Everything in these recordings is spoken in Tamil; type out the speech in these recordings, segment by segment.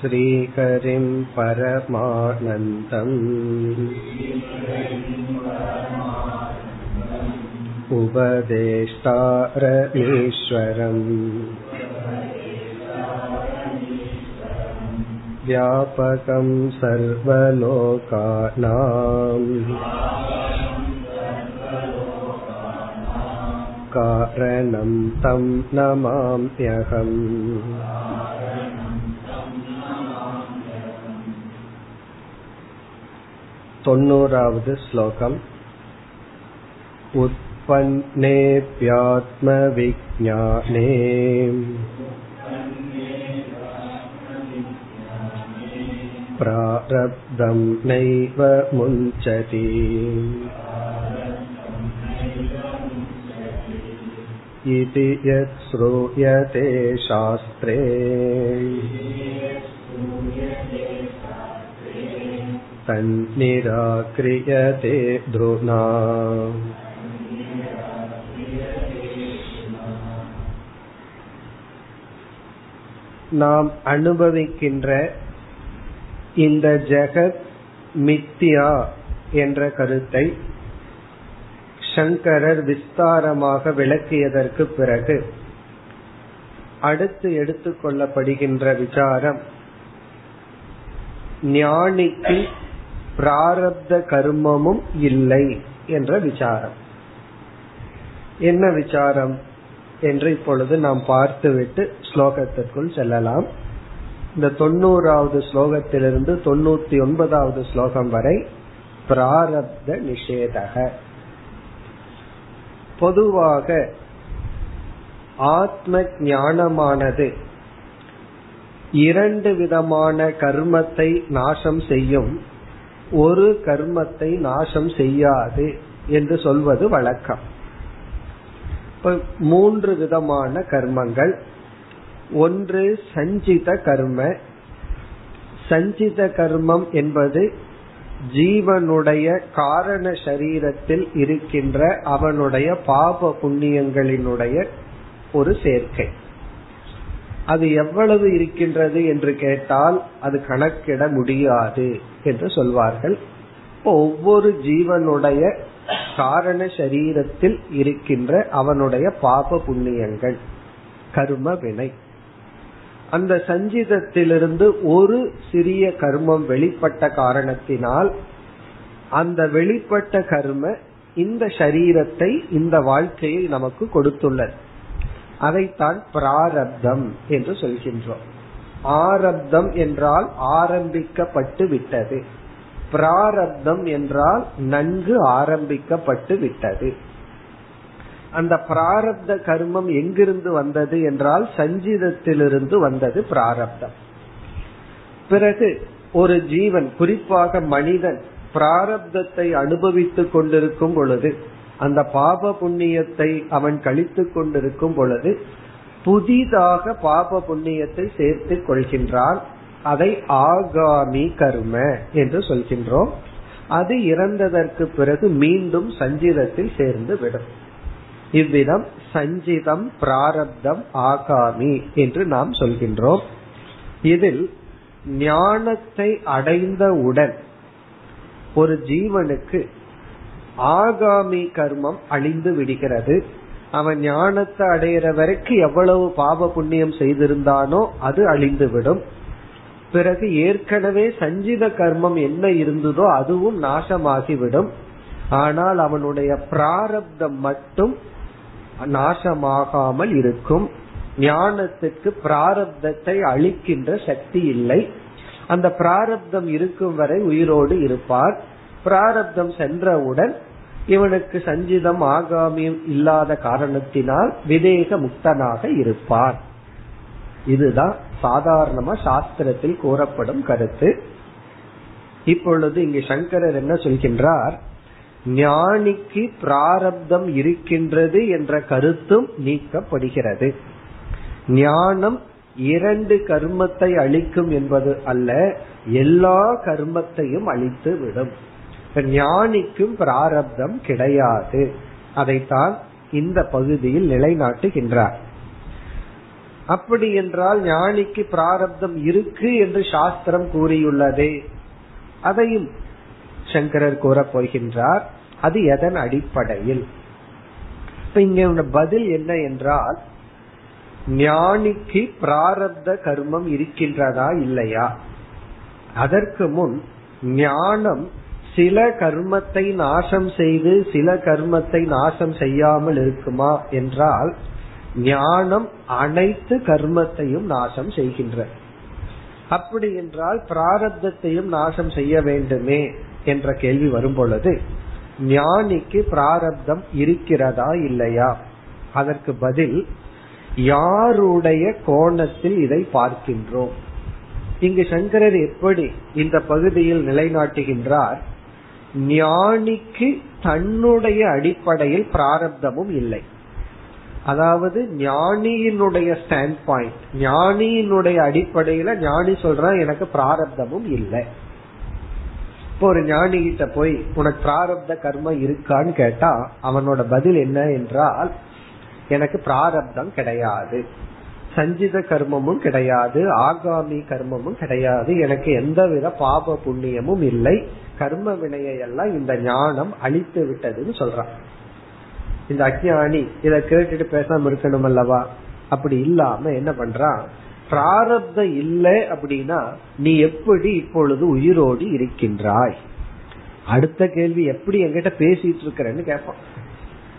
श्रीहरिं परमानन्दम् उपदेष्टारमीश्वरम् व्यापकं सर्वलोकानाम् कारणं तं नमाम्यहम् தொண்ணூறாவது ஸ்லோகம் उत्पन्नेऽप्यात्मविज्ञाने प्रारब्धं नैव मुञ्चति इति यत् श्रूयते शास्त्रे तन्निराक्रियते ध्रुना நாம் அனுபவிக்கின்ற இந்த ஜெகத் மித்தியா என்ற கருத்தை சங்கரர் விஸ்தாரமாக விளக்கியதற்கு பிறகு அடுத்து எடுத்துக்கொள்ளப்படுகின்ற விசாரம் ஞானிக்கு பிராரப்த கர்மமும் இல்லை என்ற விசாரம். என்ன விசாரம் என்று இப்பொழுது நாம் பார்த்துவிட்டு ஸ்லோகத்திற்குள் செல்லலாம். இந்த தொண்ணூறாவது ஸ்லோகத்திலிருந்து தொண்ணூத்தி ஒன்பதாவது ஸ்லோகம் வரை பிராரப்த நிஷேதக. பொதுவாக ஆத்ம ஞானமானது இரண்டு விதமான கர்மத்தை நாசம் செய்யும் ஒரு கர்மத்தை நாசம் செய்யாது என்று சொல்வது வழக்கம். மூன்று விதமான கர்மங்கள். ஒன்று சஞ்சித கர்ம. சஞ்சித கர்மம் என்பது ஜீவனுடைய காரண சரீரத்தில் இருக்கின்ற அவனுடைய பாப புண்ணியங்களினுடைய ஒரு சேர்க்கை. அது எவ்வளவு இருக்கின்றது என்று கேட்டால் அது கணக்கிட முடியாது என்று சொல்வார்கள். ஒவ்வொரு ஜீவனுடைய காரண சரீரத்தில் இருக்கின்ற அவனுடைய பாப புண்ணியங்கள் கர்ம வினை. அந்த சஞ்சிதத்திலிருந்து ஒரு சிறிய கர்மம் வெளிப்பட்ட காரணத்தினால் அந்த வெளிப்பட்ட கர்ம இந்த சரீரத்தை இந்த வாழ்க்கையை நமக்கு கொடுத்துள்ளது. அதைத்தான் பிராரப்தம் என்று சொல்கின்றோம். ஆரப்தம் என்றால் ஆரம்பிக்கப்பட்டு விட்டது. பிராரப்தம் என்றால் நன்கு ஆரம்பிக்கப்பட்டு விட்டது. அந்த பிராரப்த கர்மம் எங்கிருந்து வந்தது என்றால் சஞ்சிதத்திலிருந்து வந்தது பிராரப்தம். பிறகு ஒரு ஜீவன் குறிப்பாக மனிதன் பிராரப்தத்தை அனுபவித்துக் கொண்டிருக்கும் பொழுது அந்த பாப புண்ணியத்தை அவன் கழித்து கொண்டிருக்கும் பொழுது புதிதாக பாப புண்ணியத்தை சேர்த்து கொள்கின்றான். அதை ஆகாமி கர்ம என்று சொல்கின்றோம். அது இறந்ததற்கு பிறகு மீண்டும் சஞ்சிதத்தில் சேர்ந்து விடும். இவ்விதம் சஞ்சிதம் பிராரப்தம் ஆகாமி என்று நாம் சொல்கின்றோம். இதில் ஞானத்தை அடைந்தவுடன் ஒரு ஜீவனுக்கு ஆகாமி கர்மம் அழிந்து விடுகிறது. அவன் ஞானத்தை அடையிற வரைக்கும் எவ்வளவு பாப புண்ணியம் செய்திருந்தானோ அது அழிந்துவிடும். பிறகு ஏற்கனவே சஞ்சித கர்மம் என்ன இருந்ததோ அதுவும் நாசமாகிவிடும். ஆனால் அவனுடைய பிராரப்தம் மட்டும் நாசமாகாமல் இருக்கும். ஞானத்துக்கு பிராரப்தத்தை அழிக்கின்ற சக்தி இல்லை. அந்த பிராரப்தம் இருக்கும் வரை உயிரோடு இருப்பார். பிராரப்தம் சென்றவுடன் இவனுக்கு சஞ்சிதம் ஆகாமியம் இல்லாத காரணத்தினால் விதேக முக்தனாக இருப்பார். இதுதான் சாதாரணமா சாஸ்திரத்தில் கூறப்படும் கருத்து. இப்பொழுது இங்கு சங்கரர் என்ன சொல்கின்றார்? ஞானிக்கு பிராரப்தம் இருக்கின்றது என்ற கருத்தும் நீக்கப்படுகிறது. ஞானம் இரண்டு கர்மத்தை அழிக்கும் என்பது அல்ல எல்லா கர்மத்தையும் அழித்து விடும் ஞானிக்கும் பிராரப்தம் கிடையாது. அதைத்தான் இந்த பகுதியில் நிலைநாட்டுகின்றார். அப்படி என்றால் ஞானிக்கு பிராரப்தம் இருக்கு என்று சாஸ்திரம் கூறியுள்ளதே. அதையும் சங்கரர் கூறப் போகின்றார். அது எதன் அடிப்படையில்? இங்க பதில் என்ன என்றால் ஞானிக்கு பிராரப்த கர்மம் இருக்கின்றதா இல்லையா? அதற்கு முன் ஞானம் சில கர்மத்தை நாசம் செய்து சில கர்மத்தை நாசம் செய்யாமல் இருக்குமா என்றால் ஞானம் அனைத்து கர்மத்தையும் நாசம் செய்கின்ற. அப்படி என்றால் பிராரப்தத்தையும் நாசம் செய்ய வேண்டுமே என்ற கேள்வி வரும் பொழுது ஞானிக்கு பிராரப்தம் இருக்கிறதா இல்லையா? அதற்கு பதில் யாருடைய கோணத்தில் இதை பார்க்கின்றோம்? இங்கு சங்கரர் எப்படி இந்த பகுதியில் நிலைநாட்டுகின்றார்? ஞானிக்கு தன்னுடைய அடிப்படையில் பிராரப்தமும் இல்லை. அதாவது ஞானியினுடைய ஸ்டாண்ட் பாயிண்ட் ஞானியினுடைய அடிப்படையில ஞானி சொல்றான் எனக்கு பிராரப்தமும் இல்லை. இப்போ ஒரு ஞானி கிட்ட போய் உனக்கு பிராரப்த கர்மம் இருக்கான்னு கேட்டா அவனோட பதில் என்ன என்றால் எனக்கு பிராரப்தம் கிடையாது. சஞ்சித கர்மமும் கிடையாது. ஆகாமி கர்மமும் கிடையாது. எனக்கு எந்தவித பாப புண்ணியமும் இல்லை. கர்ம வினையெல்லாம் இந்த ஞானம் அழித்து விட்டதுன்னு சொல்றான். இந்த அஜானி இத கேட்டுட்டு பேசாம இருக்கணும் அல்லவா? அப்படி இல்லாம என்ன பண்றான்? பிராரப்த இல்லை அப்படின்னா நீ எப்படி இப்பொழுது உயிரோடு இருக்கின்றாய்? அடுத்த கேள்வி எப்படி என்கிட்ட பேசிட்டு இருக்கிறன்னு கேட்பான்.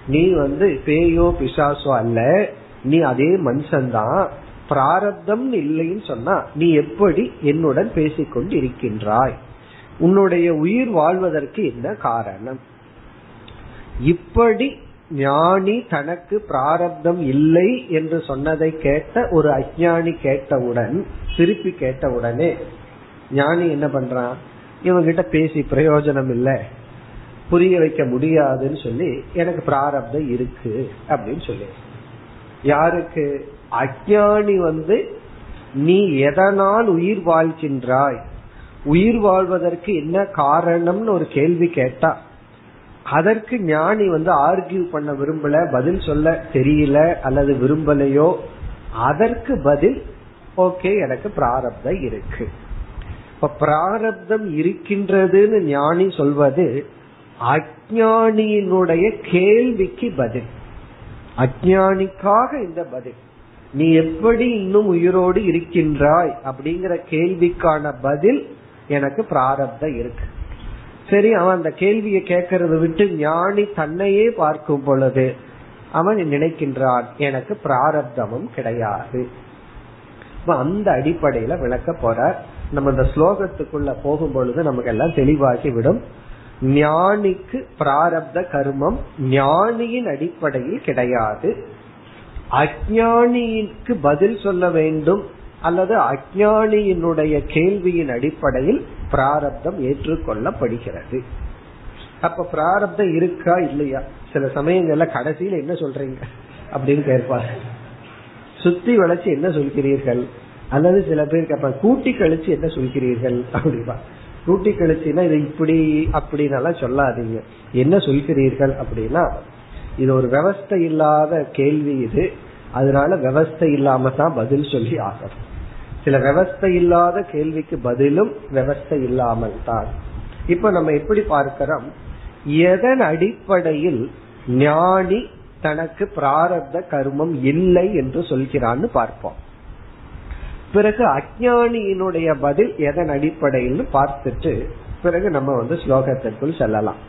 நீ வந்து பேயோ பிசாசோ அல்ல நீ அதே மனுஷன்தான். பிராரப்தம் இல்லைன்னு சொன்னா நீ எப்படி என்னுடன் பேசிக்கொண்டு இருக்கின்றாய்? உன்னுடைய உயிர் வாழ்வதற்கு என்ன காரணம்? இப்படி ஞானி தனக்கு பிராரப்தம் இல்லை என்று சொன்னதை கேட்ட ஒரு அஜானி கேட்டவுடன் திருப்பி கேட்டவுடனே ஞானி என்ன பண்றான்? இவங்கிட்ட பேசி பிரயோஜனம் இல்லை. புரிய வைக்க முடியாதுன்னு சொல்லி எனக்கு பிராரப்தம் இருக்கு அப்படின்னு சொல்லி. யாருக்கு? அஜானி வந்து நீ எதனால் உயிர் வாழ்கின்றாய்? உயிர் வாழ்வதற்கு என்ன காரணம்னு ஒரு கேள்வி கேட்டா அதற்கு ஞானி வந்து ஆர்கியூ பண்ண விரும்பல பதில் சொல்ல தெரியல அல்லது விரும்பலையோ அதற்கு பதில் ஓகே எனக்கு பிராரப்தம் இருக்கு. இப்ப பிராரப்தம் இருக்கின்றதுன்னு ஞானி சொல்வது அஜானியினுடைய கேள்விக்கு பதில். அஜானிக்காக இந்த பதில். நீ எப்படி இன்னும் உயிரோடு இருக்கின்றாய் அப்படிங்கிற கேள்விக்கான பதில் எனக்கு பிராரப்தம் இருக்கு. சரி அவன் அந்த கேள்வியை கேட்கறது விட்டு ஞானி தன்னையே பார்க்கும் பொழுது அவன் நினைக்கின்றான் எனக்கு பிராரப்தமும் கிடையாது. அந்த அடிப்படையில விளக்க போற நம்ம இந்த ஸ்லோகத்துக்குள்ள போகும் பொழுது நமக்கு எல்லாம் தெளிவாகி விடும் ஞானிக்கு பிராரப்த கர்மம் ஞானியின் அடிப்படையில் கிடையாது. அஜானிக்கு பதில் சொல்ல வேண்டும் அல்லது அஜானியினுடைய கேள்வியின் அடிப்படையில் பிராரப்தம் ஏற்றுக்கொள்ளப்படுகிறது. அப்ப பிராரப்தம் இருக்கா இல்லையா? சில சமயங்கள்ல கடைசியில என்ன சொல்றீங்க? அப்படின்னு கேட்பார். சுத்தி வளைச்சு என்ன சொல்கிறீர்கள்? அல்லது சில பேர் கேட்பாங்க கூட்டி கழிச்சு என்ன சொல்கிறீர்கள்? அப்படிவா கூட்டி கழிச்சுன்னா இது இப்படி அப்படின்னு சொல்லாதீங்க. என்ன சொல்கிறீர்கள் அப்படின்னா இது ஒரு விவஸ்தை இல்லாத கேள்வி இது. அதனால விவஸ்தை இல்லாம தான் பதில் சொல்லி ஆகணும். சில விவஸ்தை இல்லாத கேள்விக்கு பதிலும் விவஸ்தை இல்லாமல் தான். இப்ப நம்ம எப்படி பார்க்கிறோம்? எதன் அடிப்படையில் ஞானி தனக்கு பிராரப்த கர்மம் இல்லை என்று சொல்கிறான்னு பார்ப்போம். பிறகு அஜானியினுடைய பதில் எதன் அடிப்படையில் பார்த்துட்டு பிறகு நம்ம வந்து ஸ்லோகத்திற்குள் செல்லலாம்.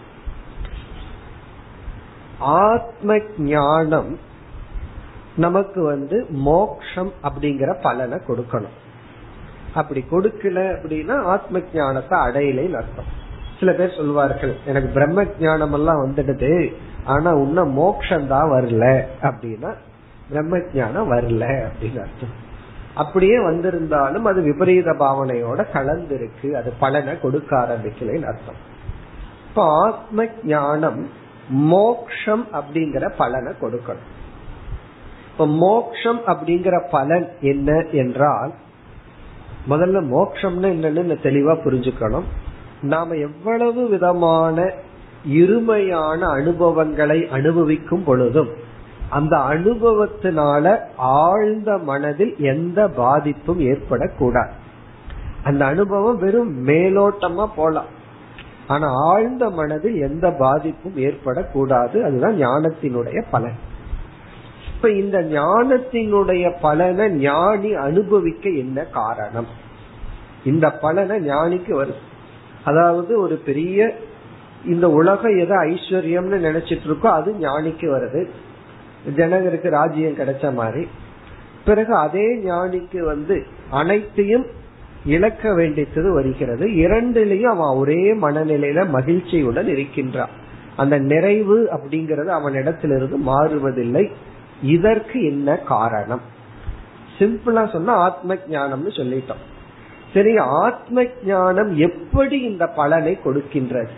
ஆத்ம ஞானம் நமக்கு வந்து மோக்ஷம் அப்படிங்கிற பலனை கொடுக்கணும். அப்படி கொடுக்கல அப்படின்னா ஆத்ம ஞானத்தை அடையலைன்னு அர்த்தம். சில பேர் சொல்வார்கள் எனக்கு பிரம்ம ஜானம் எல்லாம் வந்துடுது ஆனா உன்ன மோக்ஷம் தான் வரல அப்படின்னா பிரம்ம ஜானம் வரல அப்படின்னு அர்த்தம். அப்படியே வந்திருந்தாலும் அது விபரீத பாவனையோட கலந்திருக்கு அது பலனை கொடுக்க ஆரம்பிக்கலன்னு அர்த்தம். இப்ப ஆத்ம ஞானம் மோக்ஷம் அப்படிங்கிற பலனை கொடுக்கணும். இப்ப மோக்ஷம் அப்படிங்கிற பலன் என்ன என்றால் முதல்ல மோக்ஷம்னு என்னன்னு தெளிவா புரிஞ்சுக்கணும். நாம எவ்வளவு விதமான இருமையான அனுபவங்களை அனுபவிக்கும் பொழுதும் அந்த அனுபவத்தினால ஆழ்ந்த மனதில் எந்த பாதிப்பும் ஏற்படக்கூடாது. அந்த அனுபவம் வெறும் மேலோட்டமா போலாம். ஆனா ஆழ்ந்த மனதில் எந்த பாதிப்பும் ஏற்படக்கூடாது. அதுதான் ஞானத்தினுடைய பலன். இப்ப இந்த ஞானத்தினுடைய பலனை ஞானி அனுபவிக்க என்ன காரணம்? இந்த பலனை ஞானிக்கு வருது. அதாவது ஒரு பெரிய இந்த உலகம் எதை ஐஸ்வர்யம்னு நினைச்சிட்டு இருக்கோ அது ஞானிக்கு வருது. ஜனகருக்கு ராஜ்யம் கிடைச்ச மாதிரி. பிறகு அதே ஞானிக்கு வந்து அனைத்தையும் இழக்க வேண்டியது வருகிறது. இரண்டிலையும் அவன் ஒரே மனநிலையில மகிழ்ச்சியுடன் இருக்கின்றான். அந்த நிறைவு அப்படிங்கறது அவன் இடத்திலிருந்து மாறுவதில்லை. இதற்கு என்ன காரணம்? சிம்பிளா சொன்னா ஆத்ம ஞானம்னு சொல்லிட்டோம். சரி ஆத்ம ஞானம் எப்படி இந்த பலனை கொடுக்கின்றது?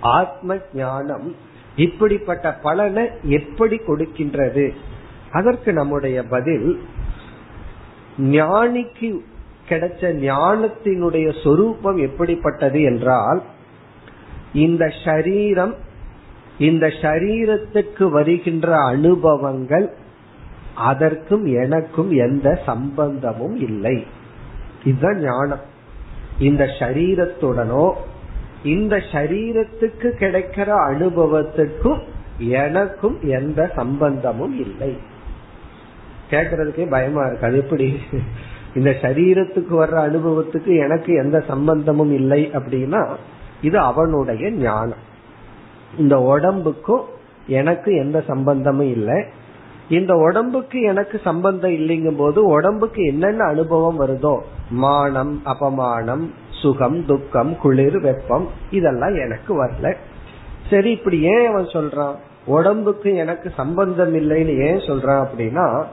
ஆத்ம ஞானம் இப்படிப்பட்ட பலனை எப்படி கொடுக்கின்றது? அதற்கு நம்முடைய பதில் ஞானிக்கு கிடைச்ச ஞானத்தினுடைய சொரூபம் எப்படிப்பட்டது என்றால் இந்த ஷரீரம் இந்த சரீரத்துக்கு வருகின்ற அனுபவங்கள் அதற்கும் எனக்கும் எந்த சம்பந்தமும் இல்லை. இதுதான் ஞானம். இந்த சரீரத்துடனோ இந்த சரீரத்துக்கு கிடைக்கிற அனுபவத்துக்கும் எனக்கும் எந்த சம்பந்தமும் இல்லை. கேட்கறதுக்கே பயமா இருக்கு. அது எப்படி? இந்த சரீரத்துக்கு வர்ற அனுபவத்துக்கு எனக்கு எந்த சம்பந்தமும் இல்லை அப்படின்னா இது அவனுடைய ஞானம். இந்த உடம்புக்கும் எனக்கு எந்த சம்பந்தமும் இல்லை. இந்த உடம்புக்கு எனக்கு சம்பந்தம் இல்லைங்கும் போது உடம்புக்கு என்னென்ன அனுபவம் வருதோ மானம் அபமானம் சுகம் துக்கம் குளிர் வெப்பம் இதெல்லாம் எனக்கு வரல. சரி இப்படி ஏன் அவன் சொல்றான்? உடம்புக்கு எனக்கு சம்பந்தம் இல்லைன்னு ஏன் சொல்றான் அப்படின்னா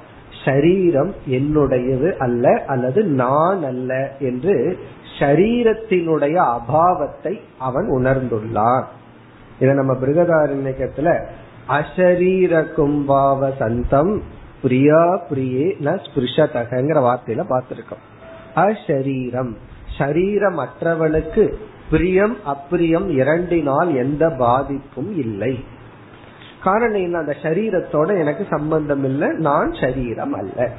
சரீரம் என்னுடையது அல்ல அல்லது நான் அல்ல என்று சரீரத்தினுடைய அபாவத்தை அவன் உணர்ந்துள்ளான். இத நம்ம பிருகதாரண்யத்துல அசரீர கும்பாவ சந்தம் பிரியா பிரியே ந ஸ்பிருஷதகங்கிற வார்த்தையில பார்த்திருக்கோம். அஷரீரம் சரீரம் அற்றவளுக்கு பிரியம் அப்பிரியம் இரண்டினால் எந்த பாதிப்பும் இல்லை. காரணம் என்ன? அந்த சரீரத்தோட எனக்கு சம்பந்தம் இல்லை நான் சரீரம் அல்ல.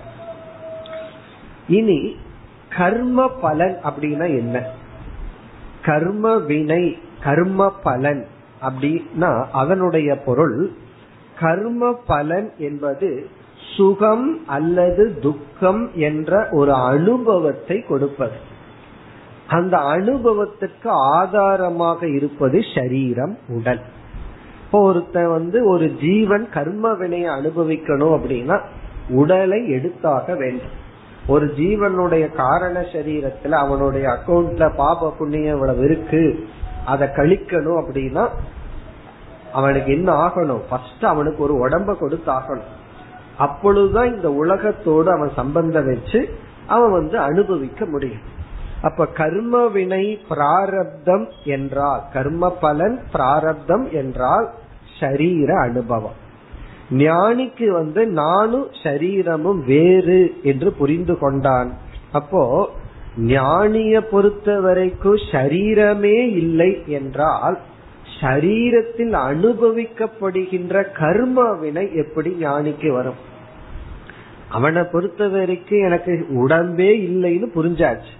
இனி கர்ம பலன் அப்படின்னா என்ன? கர்ம வினை கர்ம பலன். அப்படின்னா அதனுடைய பொருள் கர்ம பலன் என்பது சுகம் அல்லது துக்கம் என்ற ஒரு அனுபவத்தை கொடுப்பது. அந்த அனுபவத்துக்கு ஆதாரமாக இருப்பது சரீரம் உடல். இப்போ ஒருத்தன் வந்து ஒரு ஜீவன் கர்ம வினையை அனுபவிக்கணும் அப்படின்னா உடலை எடுத்தாக வேண்டும். ஒரு ஜீவனுடைய காரண சரீரத்துல அவனுடைய அக்கௌண்ட்ல பாப புண்ணியம் இவ்வளவு இருக்கு. அதை கழிக்கணும் அப்படின்னா அவனுக்கு என்ன ஆகணும்? ஃபர்ஸ்ட் அவனுக்கு ஒரு உடம்ப கொடுத்து ஆகணும். அப்பொழுதுதான் இந்த உலகத்தோடு அவன் சம்பந்தம் வச்சு அவன் வந்து அனுபவிக்க முடியும். அப்ப கர்ம வினை பிராரப்தம் என்றால் கர்ம பலன் பிராரப்தம் என்றால் ஷரீர அனுபவம். ஞானிக்கு வந்து நானும் ஷரீரமும் வேறு என்று புரிந்து கொண்டான். அப்போ ஞானிய பொறுத்த வரைக்கும் சரீரமே இல்லை என்றால் சரீரத்தில் அனுபவிக்கப்படுகின்ற கர்ம வினை எப்படி ஞானிக்கு வரும்? அவனை பொறுத்த வரைக்கும் எனக்கு உடம்பே இல்லைன்னு புரிஞ்சாச்சு.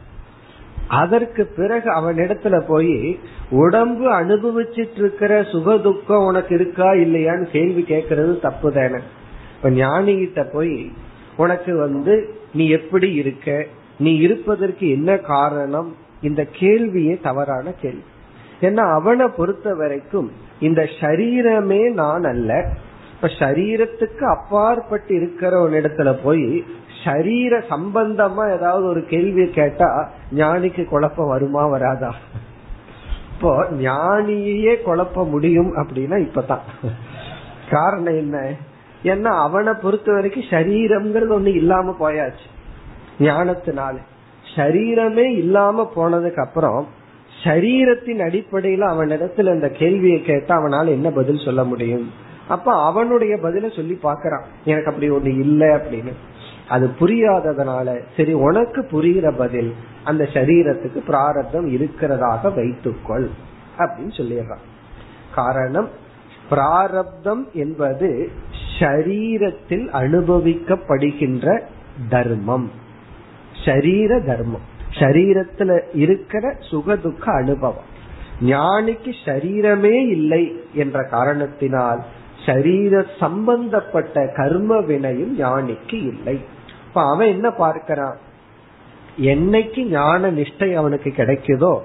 அதற்கு பிறகு அவன் இடத்துல போய் உடம்பு அனுபவிச்சிட்டு இருக்கிற சுக துக்கம் உனக்கு இருக்கா இல்லையான்னு கேள்வி கேட்கறது தப்பு தானே இப்ப ஞானிகிட்ட போய் உனக்கு வந்து நீ எப்படி இருக்க? நீ இருப்பதற்கு என்ன காரணம்? இந்த கேள்வியே தவறான கேள்வி. ஏன்னா அவனை பொறுத்த வரைக்கும் இந்த சரீரமே நான் அல்ல. இப்ப சரீரத்துக்கு அப்பாற்பட்டு இருக்கிறவனிடத்துல போய் சரீர சம்பந்தமா ஏதாவது ஒரு கேள்வி கேட்டா ஞானிக்கு குழப்பம் வருமா வராதா? இப்போ ஞானியே குழப்ப முடியும் அப்படின்னா இப்பதான். காரணம் என்ன? ஏன்னா அவனை பொறுத்த வரைக்கும் சரீரம்ங்கிறது ஒண்ணு இல்லாம போயாச்சு. ஞானத்தினால. சரீரமே இல்லாம போனதுக்கு அப்புறம் சரீரத்தின் அடிப்படையில அவனிடத்துல இந்த கேள்வியை கேட்டா அவனால என்ன பதில் சொல்ல முடியும்? அப்ப அவனுடைய பதில சொல்லி பாக்குறான் எனக்கு அப்படி ஒண்ணு இல்லை அப்படின்னு. அது புரியாததுனால சரி உனக்கு புரிகிற பதில் அந்த சரீரத்துக்கு பிராரப்தம் இருக்கிறதாக வைத்துக்கொள் அப்படின்னு சொல்லிடுறான். காரணம் பிராரப்தம் என்பது ஷரீரத்தில் அனுபவிக்கப்படுகின்ற தர்மம். ஷரீர தர்மம். ஷரீரத்துல இருக்கிற சுக துக்க அனுபவம். ஞானிக்கு சரீரமே இல்லை என்ற காரணத்தினால் சரீர சம்பந்தப்பட்ட கர்ம வினையும் ஞானிக்கு இல்லை. இப்ப அவன் என்ன பார்க்கிறான்? என்னைக்கு ஞான நிஷ்டை அவனுக்கு கிடைக்குதோ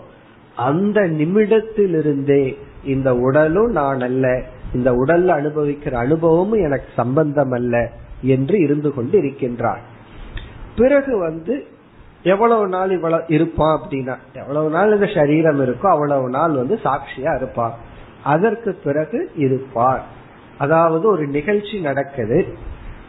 அந்த நிமிடத்திலிருந்தே இந்த உடலும் நான் அல்ல இந்த உடல்ல அனுபவிக்கிற அனுபவமும் எனக்கு சம்பந்தம் அல்ல என்று இருந்து கொண்டு இருக்கின்றான் பிறகு வந்து எவ்வளவு நாள் இவ்வளவு இருப்பான் அப்படின்னா எவ்வளவு நாள் இந்த சரீரம் இருக்கோ அவ்வளவு நாள் வந்து சாட்சியா இருப்பான் அதற்கு பிறகு இருப்பான் அதாவது ஒரு நிகழ்ச்சி நடக்குது.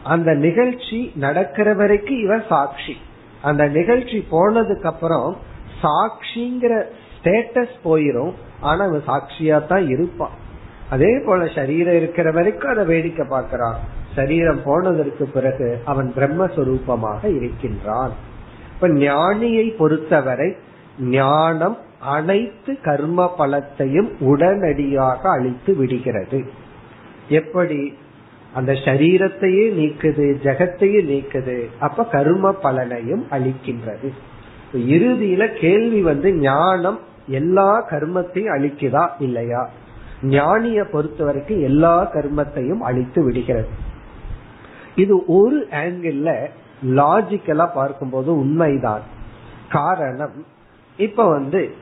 அந்த நிகழ்ச்சி நடக்கிற வரைக்கும் இவன் சாட்சி. அந்த நிகழ்ச்சி போனதுக்கு அப்புறம் சாட்சிங்கிற ஸ்டேட்டஸ் போயிரும். ஆனா அவன் சாட்சியா தான் இருப்பான் அதே போல சரீரம் இருக்கிற வரைக்கும் அதை வேடிக்கை பார்க்கிறான். சரீரம் போனதற்கு பிறகு அவன் பிரம்மஸ்வரூபமாக இருக்கின்றான். இப்ப ஞானியை பொறுத்தவரை ஞானம் அனைத்து கர்ம பலத்தையும் உடனடியாக அழித்து விடுகிறது. எப்படி? அந்த சரீரத்தையே நீக்குது ஜெகத்தையே நீக்குது அப்ப கர்ம பலனையும் அழிக்கின்றது. இறுதியில கேள்வி வந்து ஞானம் எல்லா கர்மத்தையும் அழிக்குதா இல்லையா? ஞானிய பொறுத்த வரைக்கும் எல்லா கர்மத்தையும் அழித்து விடுகிறது. இது ஒரு ஆங்கிள் லாஜிக்கலா பார்க்கும்போது உண்மைதான். காரணம் இப்ப வந்து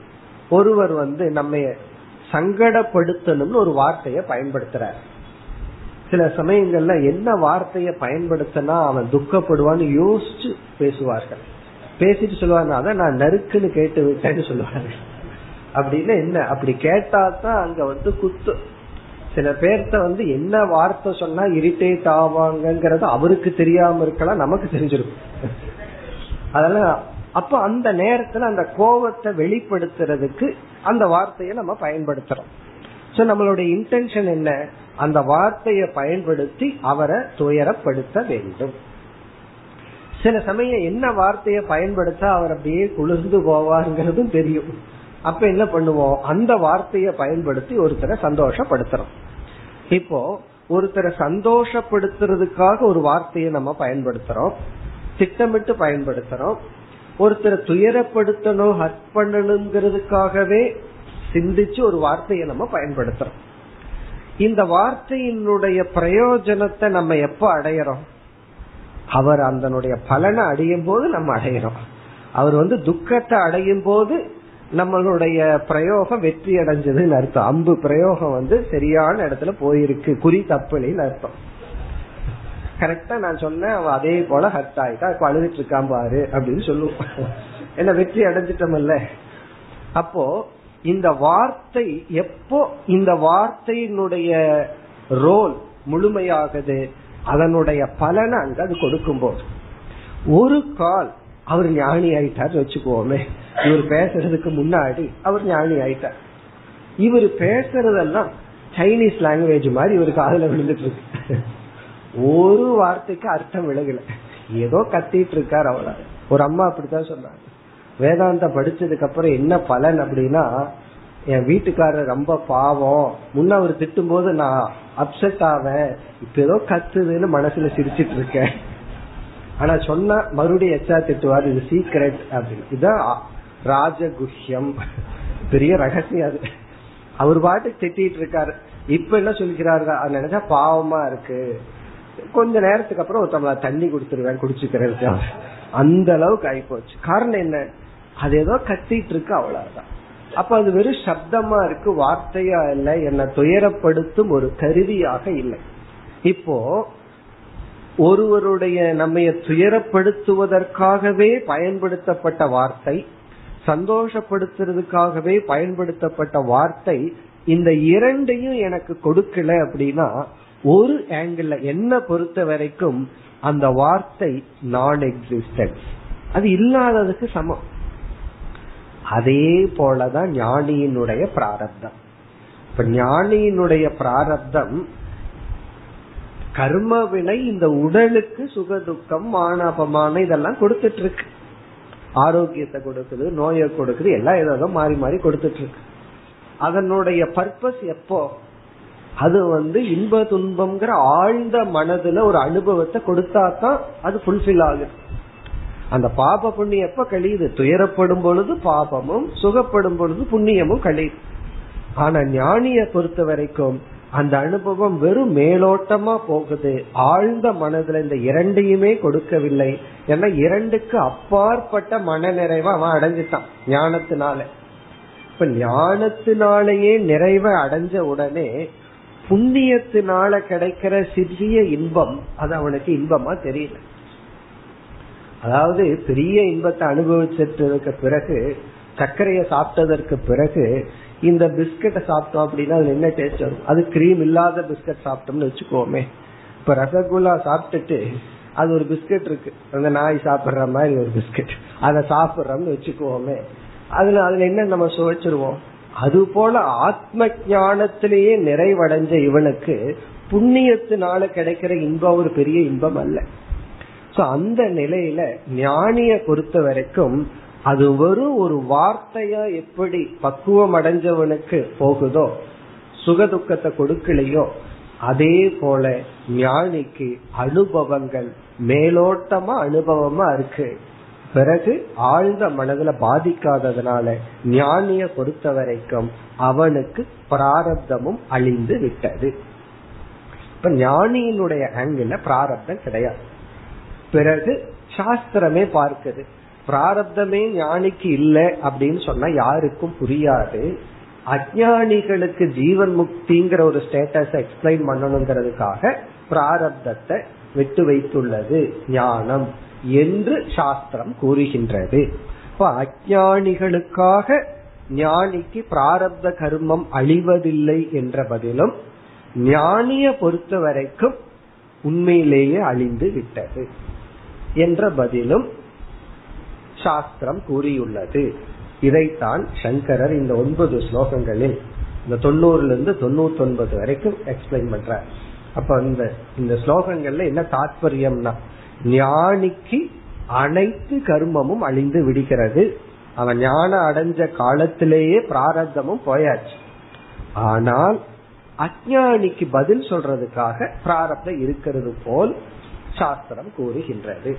ஒருவர் வந்து நம்ம சங்கடப்படுத்தணும்னு ஒரு வார்த்தையை பயன்படுத்துறார். சில சமயங்கள்ல என்ன வார்த்தையை பயன்படுத்தினா அவன் துக்கப்படுவான்னு யோசிச்சு பேசுவார்கள். பேசிட்டு சொல்லுவாங்க அதான் நான் நறுக்குன்னு கேட்டு விட்டேன்னு சொல்லுவாங்க அப்படின்னு என்ன அப்படி கேட்டா தான் அங்க வந்து குத்து சில பேர்த்த வந்து என்ன வார்த்தை சொன்னா இரிட்டேட் ஆவாங்கிறது அவருக்கு தெரியாம இருக்கலாம் நமக்கு தெரிஞ்சிருக்கும். அதெல்லாம் அப்ப அந்த நேரத்துல அந்த கோபத்தை வெளிப்படுத்துறதுக்கு அந்த வார்த்தையை நம்ம பயன்படுத்துறோம். சோ நம்மளுடைய இன்டென்ஷன் என்ன? அந்த வார்த்தையை பயன்படுத்தி அவரை துயரப்படுத்த வேண்டும். சில சமயம் என்ன வார்த்தையை பயன்படுத்த அவர் அப்படியே குளிர்ந்து போவாருங்கிறதும் தெரியும். அப்ப என்ன பண்ணுவோம்? அந்த வார்த்தையை பயன்படுத்தி ஒருத்தரை சந்தோஷப்படுத்துறோம். இப்போ ஒருத்தரை சந்தோஷப்படுத்துறதுக்காக ஒரு வார்த்தையை நம்ம பயன்படுத்துறோம். திட்டமிட்டு பயன்படுத்துறோம். ஒருத்தரை துயரப்படுத்தணும் ஹர்ட் பண்ணணுங்கிறதுக்காகவே சிந்திச்சு ஒரு வார்த்தையை நம்ம பயன்படுத்துறோம். இந்த வார்த்தையினுடைய பிரயோஜனத்தை நம்ம எப்ப அடையறோம்? அவர் அதனுடைய பலனை அடையும் போது நம்ம அடையிறோம். அவர் வந்து துக்கத்தை அடையும் போது நம்மளுடைய பிரயோகம் வெற்றி அடைஞ்சதுன்னு அர்த்தம். அம்பு பிரயோகம் வந்து சரியான இடத்துல போயிருக்கு. குறி தப்புலின்னு அர்த்தம். கரெக்டா நான் சொன்னேன் அவன் அதே போல ஹர்ட் ஆயிட்டா இப்ப அழுதுட்டு இருக்கான் பாரு அப்படின்னு சொல்லுவோம். என்ன வெற்றி அடைஞ்சிட்டமல்ல? அப்போ இந்த வார்த்தை எப்போ இந்த வார்த்தையினுடைய ரோல் முழுமையாகுது அதனுடைய பலனை அங்க அது கொடுக்கும் போது ஒரு கால் அவர் ஞானி ஆயிட்டார் வச்சுக்கோமே. இவர் பேசுறதுக்கு முன்னாடி அவர் ஞானி ஆயிட்டார் இவர் பேசுறதெல்லாம் சைனீஸ் லாங்குவேஜ் மாதிரி இவர் காதல விழுந்துட்டு இருக்கு ஒரு வார்த்தைக்கு அர்த்தம் விலகல. ஏதோ கத்திட்டு இருக்கார் அவ்வளவு ஒரு அம்மா அப்படித்தான் சொன்னாங்க. வேதாந்த படிச்சதுக்கு அப்புறம் என்ன பலன் அப்படின்னா என் வீட்டுக்காரர் ரொம்ப பாவம். முன்ன அவர் திட்டும் போது நான் அப்செட் ஆவேன். இப்ப ஏதோ கத்துதுன்னு மனசுல சிரிச்சிட்டு இருக்கேன் ஆனா சொன்னா மறுபடியும் எச்சா திட்டுவார் இது சீக்ரெட் அப்படின்னு. இதுதான் ராஜகுஷ்யம். பெரிய ரகசியம் அது. அவர் பாட்டு திட்டிட்டு இருக்காரு. இப்ப என்ன சொல்லிக்கிறாரு நினைச்சா பாவமா இருக்கு. கொஞ்ச நேரத்துக்கு அப்புறம் ஒருத்தவங்கள தண்ணி கொடுத்துருவேன் குடிச்சுக்கிறது அந்த அளவுக்கு ஆயிப்போச்சு. காரணம் என்ன? அது ஏதோ கத்திட்டு இருக்கு அவ்வளவுதான். அப்ப அது வெறும் சப்தமா இருக்கு வார்த்தையா இல்லை என்ன துயரப்படுத்தும் ஒரு கருவியாக இல்லை. இப்போ ஒருவருடைய நம்மை துயரப்படுத்துவதற்காகவே பயன்படுத்தப்பட்ட வார்த்தை சந்தோஷப்படுத்துறதுக்காகவே பயன்படுத்தப்பட்ட வார்த்தை இந்த இரண்டையும் எனக்கு கொடுக்கல அப்படின்னா ஒரு ஆங்கிள் என்ன பொறுத்த வரைக்கும் அந்த வார்த்தை நான் எக்ஸிஸ்டன்ஸ் அது இல்லாததுக்கு சமம். அதே போலதான் ஞானியினுடைய பிராரப்தம். இப்ப ஞானியினுடைய பிராரப்தம் கர்ம வினை இந்த உடலுக்கு சுக துக்கம் மானபமான இதெல்லாம் கொடுத்துட்டு இருக்கு ஆரோக்கியத்தை கொடுக்குது நோயை கொடுக்குது எல்லாம் ஏதோ மாறி மாறி கொடுத்துட்டு இருக்கு அதனுடைய பர்பஸ் எப்போ? அது வந்து இன்ப துன்பம்ங்கிற ஆழ்ந்த மனதுல ஒரு அனுபவத்தை கொடுத்தா தான் அது ஃபுல்ஃபில் ஆகுது. அந்த பாப புண்ணியம் எப்ப கழியுது? துயரப்படும் பொழுது பாபமும் சுகப்படும் பொழுது புண்ணியமும் கழியுது. ஆனா ஞானிய பொறுத்த வரைக்கும் அந்த அனுபவம் வெறும் மேலோட்டமா போகுது. ஆழ்ந்த மனதுல இந்த இரண்டையுமே கொடுக்கவில்லை. ஏன்னா இரண்டுக்கு அப்பாற்பட்ட மன நிறைவை அவன் அடைஞ்சிட்டான் ஞானத்தினால. இப்ப ஞானத்தினாலேயே நிறைவை அடைஞ்ச உடனே புண்ணியத்தினால கிடைக்கிற சிறிய இன்பம் அது அவனுக்கு இன்பமா தெரியல. அதாவது பெரிய இன்பத்தை அனுபவிச்சதுக்கு பிறகு சர்க்கரையை சாப்பிட்டதற்கு பிறகு இந்த பிஸ்கட்டை சாப்பிட்டோம் அப்படின்னா அதுல என்ன டேஸ்ட் வரும்? அது கிரீம் இல்லாத பிஸ்கட் சாப்பிட்டோம்னு வச்சுக்கோமே. இப்ப ரசகுல்லா சாப்பிட்டுட்டு அது ஒரு பிஸ்கட் இருக்கு. அந்த நாய் சாப்பிடுற மாதிரி ஒரு பிஸ்கட். அதை சாப்பிடுறோம்னு வச்சுக்குவோமே அதுல அதுல என்ன நம்ம சுவைச்சிருவோம்? அது போல ஆத்ம ஞானத்திலேயே நிறைவடைஞ்ச இவனுக்கு புண்ணியத்தினால கிடைக்கிற இன்பம் ஒரு பெரிய இன்பம் அல்ல. சோ அந்த நிலையில ஞானிய பொறுத்த வரைக்கும் அது வெறும் ஒரு வார்த்தையா எப்படி பக்குவம் அடைஞ்சவனுக்கு போகுதோ சுகதுக்கத்தை கொடுக்கலையோ அதே போல ஞானிக்கு அனுபவங்கள் மேலோட்டமா அனுபவமா இருக்கு. பிறகு ஆழ்ந்த மனதுல பாதிக்காததுனால ஞானிய பொறுத்த வரைக்கும் அவனுக்கு பிராரப்தமும் அழிந்து விட்டது. இப்ப ஞானியினுடைய ஆங்கிள் பிராரப்தம் கிடையாது. பிறகு சாஸ்திரமே பார்க்குது. பிராரப்தமே ஞானிக்கு இல்லை அப்படின்னு சொன்னா யாருக்கும் புரியாது. அஜானிகளுக்கு ஜீவன் முக்திங்கிற ஒரு ஸ்டேட்டஸ் எக்ஸ்பிளைன் பண்ணணுங்கிறதுக்காக பிராரப்தத்தை விட்டு வைத்துள்ளது ஞானம் என்று சாஸ்திரம் கூறுகின்றது. இப்ப அஜானிகளுக்காக ஞானிக்கு பிராரப்த கர்மம் அழிவதில்லை என்ற பதிலும் ஞானிய பொறுத்த வரைக்கும் உண்மையிலேயே அழிந்து விட்டது என்ற பதிலும் சாஸ்திரம் கூறியுள்ளது. இதைத்தான் சங்கரர் இந்த ஒன்பது ஸ்லோகங்களில் இந்த தொண்ணூறுல இருந்து தொண்ணூத்தி ஒன்பது வரைக்கும் எக்ஸ்பிளைன் பண்றார். அப்ப இந்த இந்த ஸ்லோகங்கள்ல என்ன தாத்பரியம்னா ஞானிக்கு அனைத்து கர்மமும் அழிந்து விடுகிறது. அவன் ஞானம் அடைஞ்ச காலத்திலேயே பிராரத்தமும் போயாச்சு. ஆனால் அஜானிக்கு பதில் சொல்றதுக்காக பிராரப்தம் இருக்கிறது போல் சாஸ்திரம் கூறுகின்றது.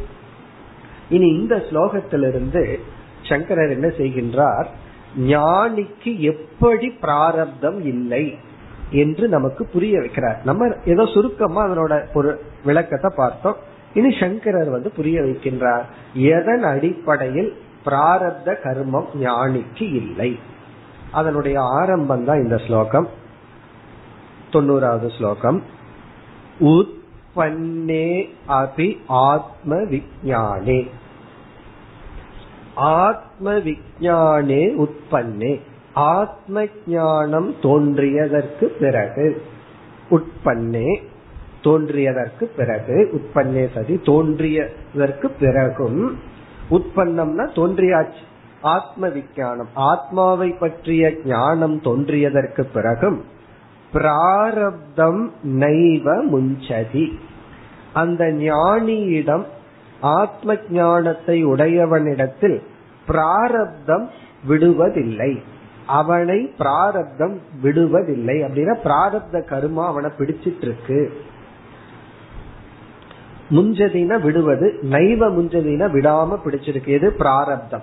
இனி இந்த ஸ்லோகத்திலிருந்து சங்கரர் என்ன செய்கின்றார்? ஞானிக்கு எப்படி பிராரப்தம் இல்லை என்று நமக்கு புரிய வைக்கிறார். நம்ம ஏதோ சுருக்கமா அதனோட ஒரு விளக்கத்தை பார்த்தோம். இனி சங்கரர் வந்து புரிய வைக்கின்றார். எதன் அடிப்படையில் பிராரப்த கர்மம் ஞானிக்கு இல்லை? அதனுடைய ஆரம்பம் தான் இந்த ஸ்லோகம். தொண்ணூறாவது ஸ்லோகம். உத்பன்னே அபி ஆத்ம விஜானே ஆத்ம விஜானே உற்பன்னே. ஆத்ம ஞானம் தோன்றியதற்கு பிறகு உட்பன்னே தோன்றியதற்கு பிறகு உற்பன்னே சதி தோன்றியதற்கு பிறகும் உற்பத்தம்னா தோன்றியாச்சு. ஆத்ம விஞ்ஞானம் ஆத்மாவை பற்றிய ஞானம் தோன்றியதற்கு பிறகும் பிராரப்தம் நைவ முஞ்சதி. அந்த ஞானியிடம் ஆத்ம ஞானத்தை உடையவனிடத்தில் பிராரப்தம் விடுவதில்லை. அவனை பிராரப்தம் விடுவதில்லை. அப்படின்னா பிராரப்த கருமா அவனை பிடிச்சிட்டு இருக்கு முஞ்சதின விடுவது நைவ முஞ்சதின விடாம பிடிச்சிருக்கு. எது? பிராரப்தம்.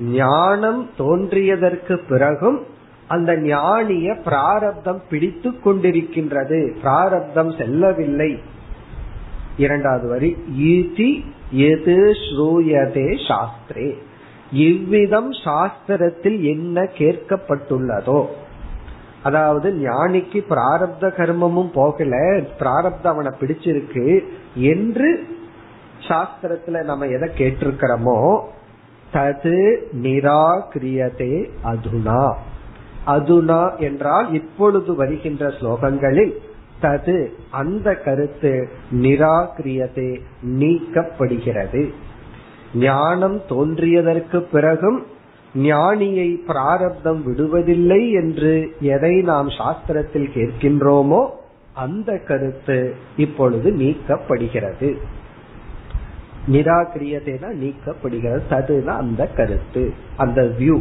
ஞானம் தோன்றியதற்கு பிறகும் அந்த ஞானிய பிராரப்தம் பிடித்து கொண்டிருக்கின்றது. பிராரப்தம் செல்லவில்லை. இரண்டாவது வரி ஈதி எது ஸ்ரூயதே சாஸ்திரே. இவ்விதம் சாஸ்திரத்தில் என்ன கேட்கப்பட்டுள்ளதோ அதாவது ஞானிக்கு பிராரப்த கர்மமும் போகல பிராரப்த அவனை பிடிச்சிருக்கு என்று சாஸ்திரத்துல நம்ம எதை கேட்டிருக்கிறோமோ தது நிராகிரியதே அதுனா. அதுனா என்றால் இப்பொழுது வருகின்ற ஸ்லோகங்களில் தது அந்த கருத்து நிராகிரியதே நீக்கப்படுகிறது. ஞானம் தோன்றியதற்கு பிறகும் ஞானியை பிராரப்தம் விடுவதில்லை என்று எதை நாம் சாஸ்திரத்தில் கேட்கின்றோமோ அந்த கருத்து இப்பொழுது நீக்கப்படுகிறது. நிராகிரியதேனா நீக்கப்படுகிறது ததுனா அந்த கருத்து அந்த வியூ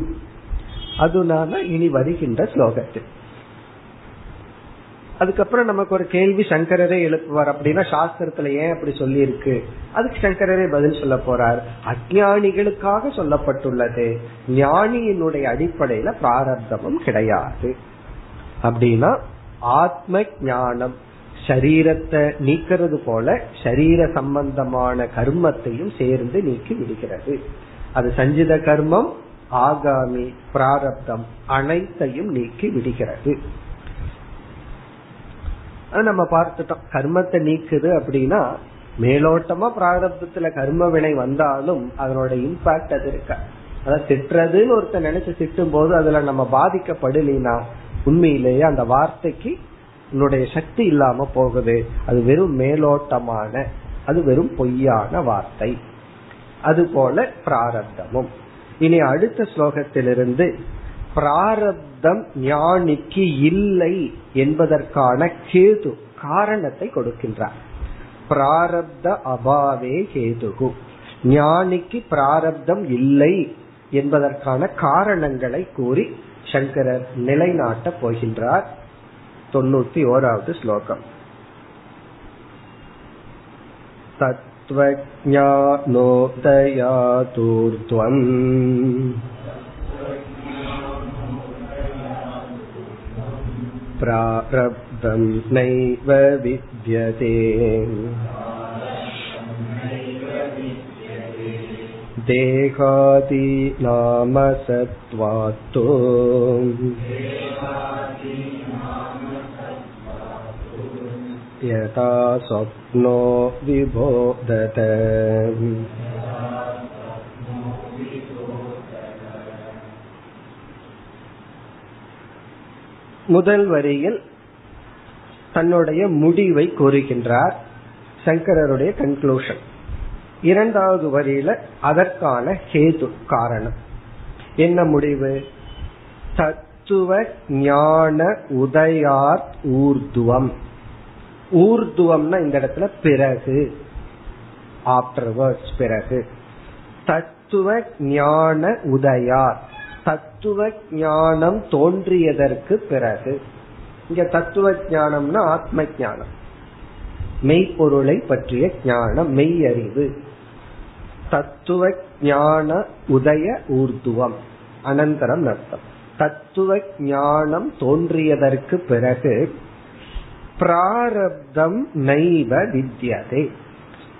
அதனால இனி வருகின்ற ஸ்லோகத்தில். அதுக்கப்புறம் நமக்கு ஒரு கேள்வி சங்கரரே எழுப்புவார். அப்படின்னா சாஸ்திரத்துல ஏன் அப்படி சொல்லி இருக்கு அதுக்கு சங்கரரே பதில் சொல்ல போறார். அஜானிகளுக்காக சொல்லப்பட்டுள்ளது. ஞானியினுடைய அடிப்படையில பிராரப்தமும் கிடையாது. அப்படின்னா ஆத்ம ஞானம் சரீரத்தை நீக்கிறது போல சரீர சம்பந்தமான கர்மத்தையும் சேர்ந்து நீக்கி விடுகிறது. அது சஞ்சித கர்மம் ஆகாமி பிராரப்தம் அனைத்தையும் நீக்கி விடுகிறது. நம்ம பார்த்துட்டோம். கர்மத்தை நீக்குது அப்படின்னா மேலோட்டமா பிராரப்தத்துல கர்ம வினை வந்தாலும் அதனோட இம்பாக்ட் அது இருக்க? அதாவது திட்டுறதுன்னு ஒருத்தர் நினைச்சு திட்டும் போது அதுல நம்ம பாதிக்கப்படலாம் உண்மையிலேயே அந்த வார்த்தைக்கு உன்னுடைய சக்தி இல்லாம போகுது. அது வெறும் மேலோட்டமான அது வெறும் பொய்யான வார்த்தை. அது போல பிராரப்தமும். இனி அடுத்த ஸ்லோகத்திலிருந்து பிராரப்தம் ஞானிக்கு இல்லை என்பதற்கான கேது காரணத்தை கொடுக்கின்றார் பிராரப்த அபாவே கேதுகு ஞானிக்கு பிராரப்தம் இல்லை என்பதற்கான காரணங்களை கூறி சங்கரர் நிலைநாட்டப் போகின்றார் தொண்ணூத்தி ஓராவது ஸ்லோகம் तत्त्वज्ञानोदयातूर्ध्वम् प्रारब्धं नैव विद्यते देहादीनामसत्त्वात्तो यथा स्वप्नो विबोधत முதல் வரியில் தன்னுடைய முடிவை கூறுகின்றார் சங்கரருடைய கன்க்ளூஷன் இரண்டாவது வரியில அதற்கான ஹேது காரணம். என்ன முடிவு? தத்துவ ஞான உதயார் ஊர்துவம். ஊர்துவம்னா இந்த இடத்துல பிறகு ஆப்டர்வர்ட்ஸ் பிறகு. தத்துவ ஞான உதயார். தத்துவ ஞானம் தோன்றியதற்கு பிறகு இங்க தத்துவ ஞானம்னா ஆத்ம ஞானம் மெய்ப்பொருளை பற்றிய ஞானம் மெய் அறிவு தத்துவ ஞான உதய ஊர்துவம் அனந்தரம் அர்த்தம். தத்துவ ஞானம் தோன்றியதற்கு பிறகு பிராரப்தம் நைவ வித்யதே.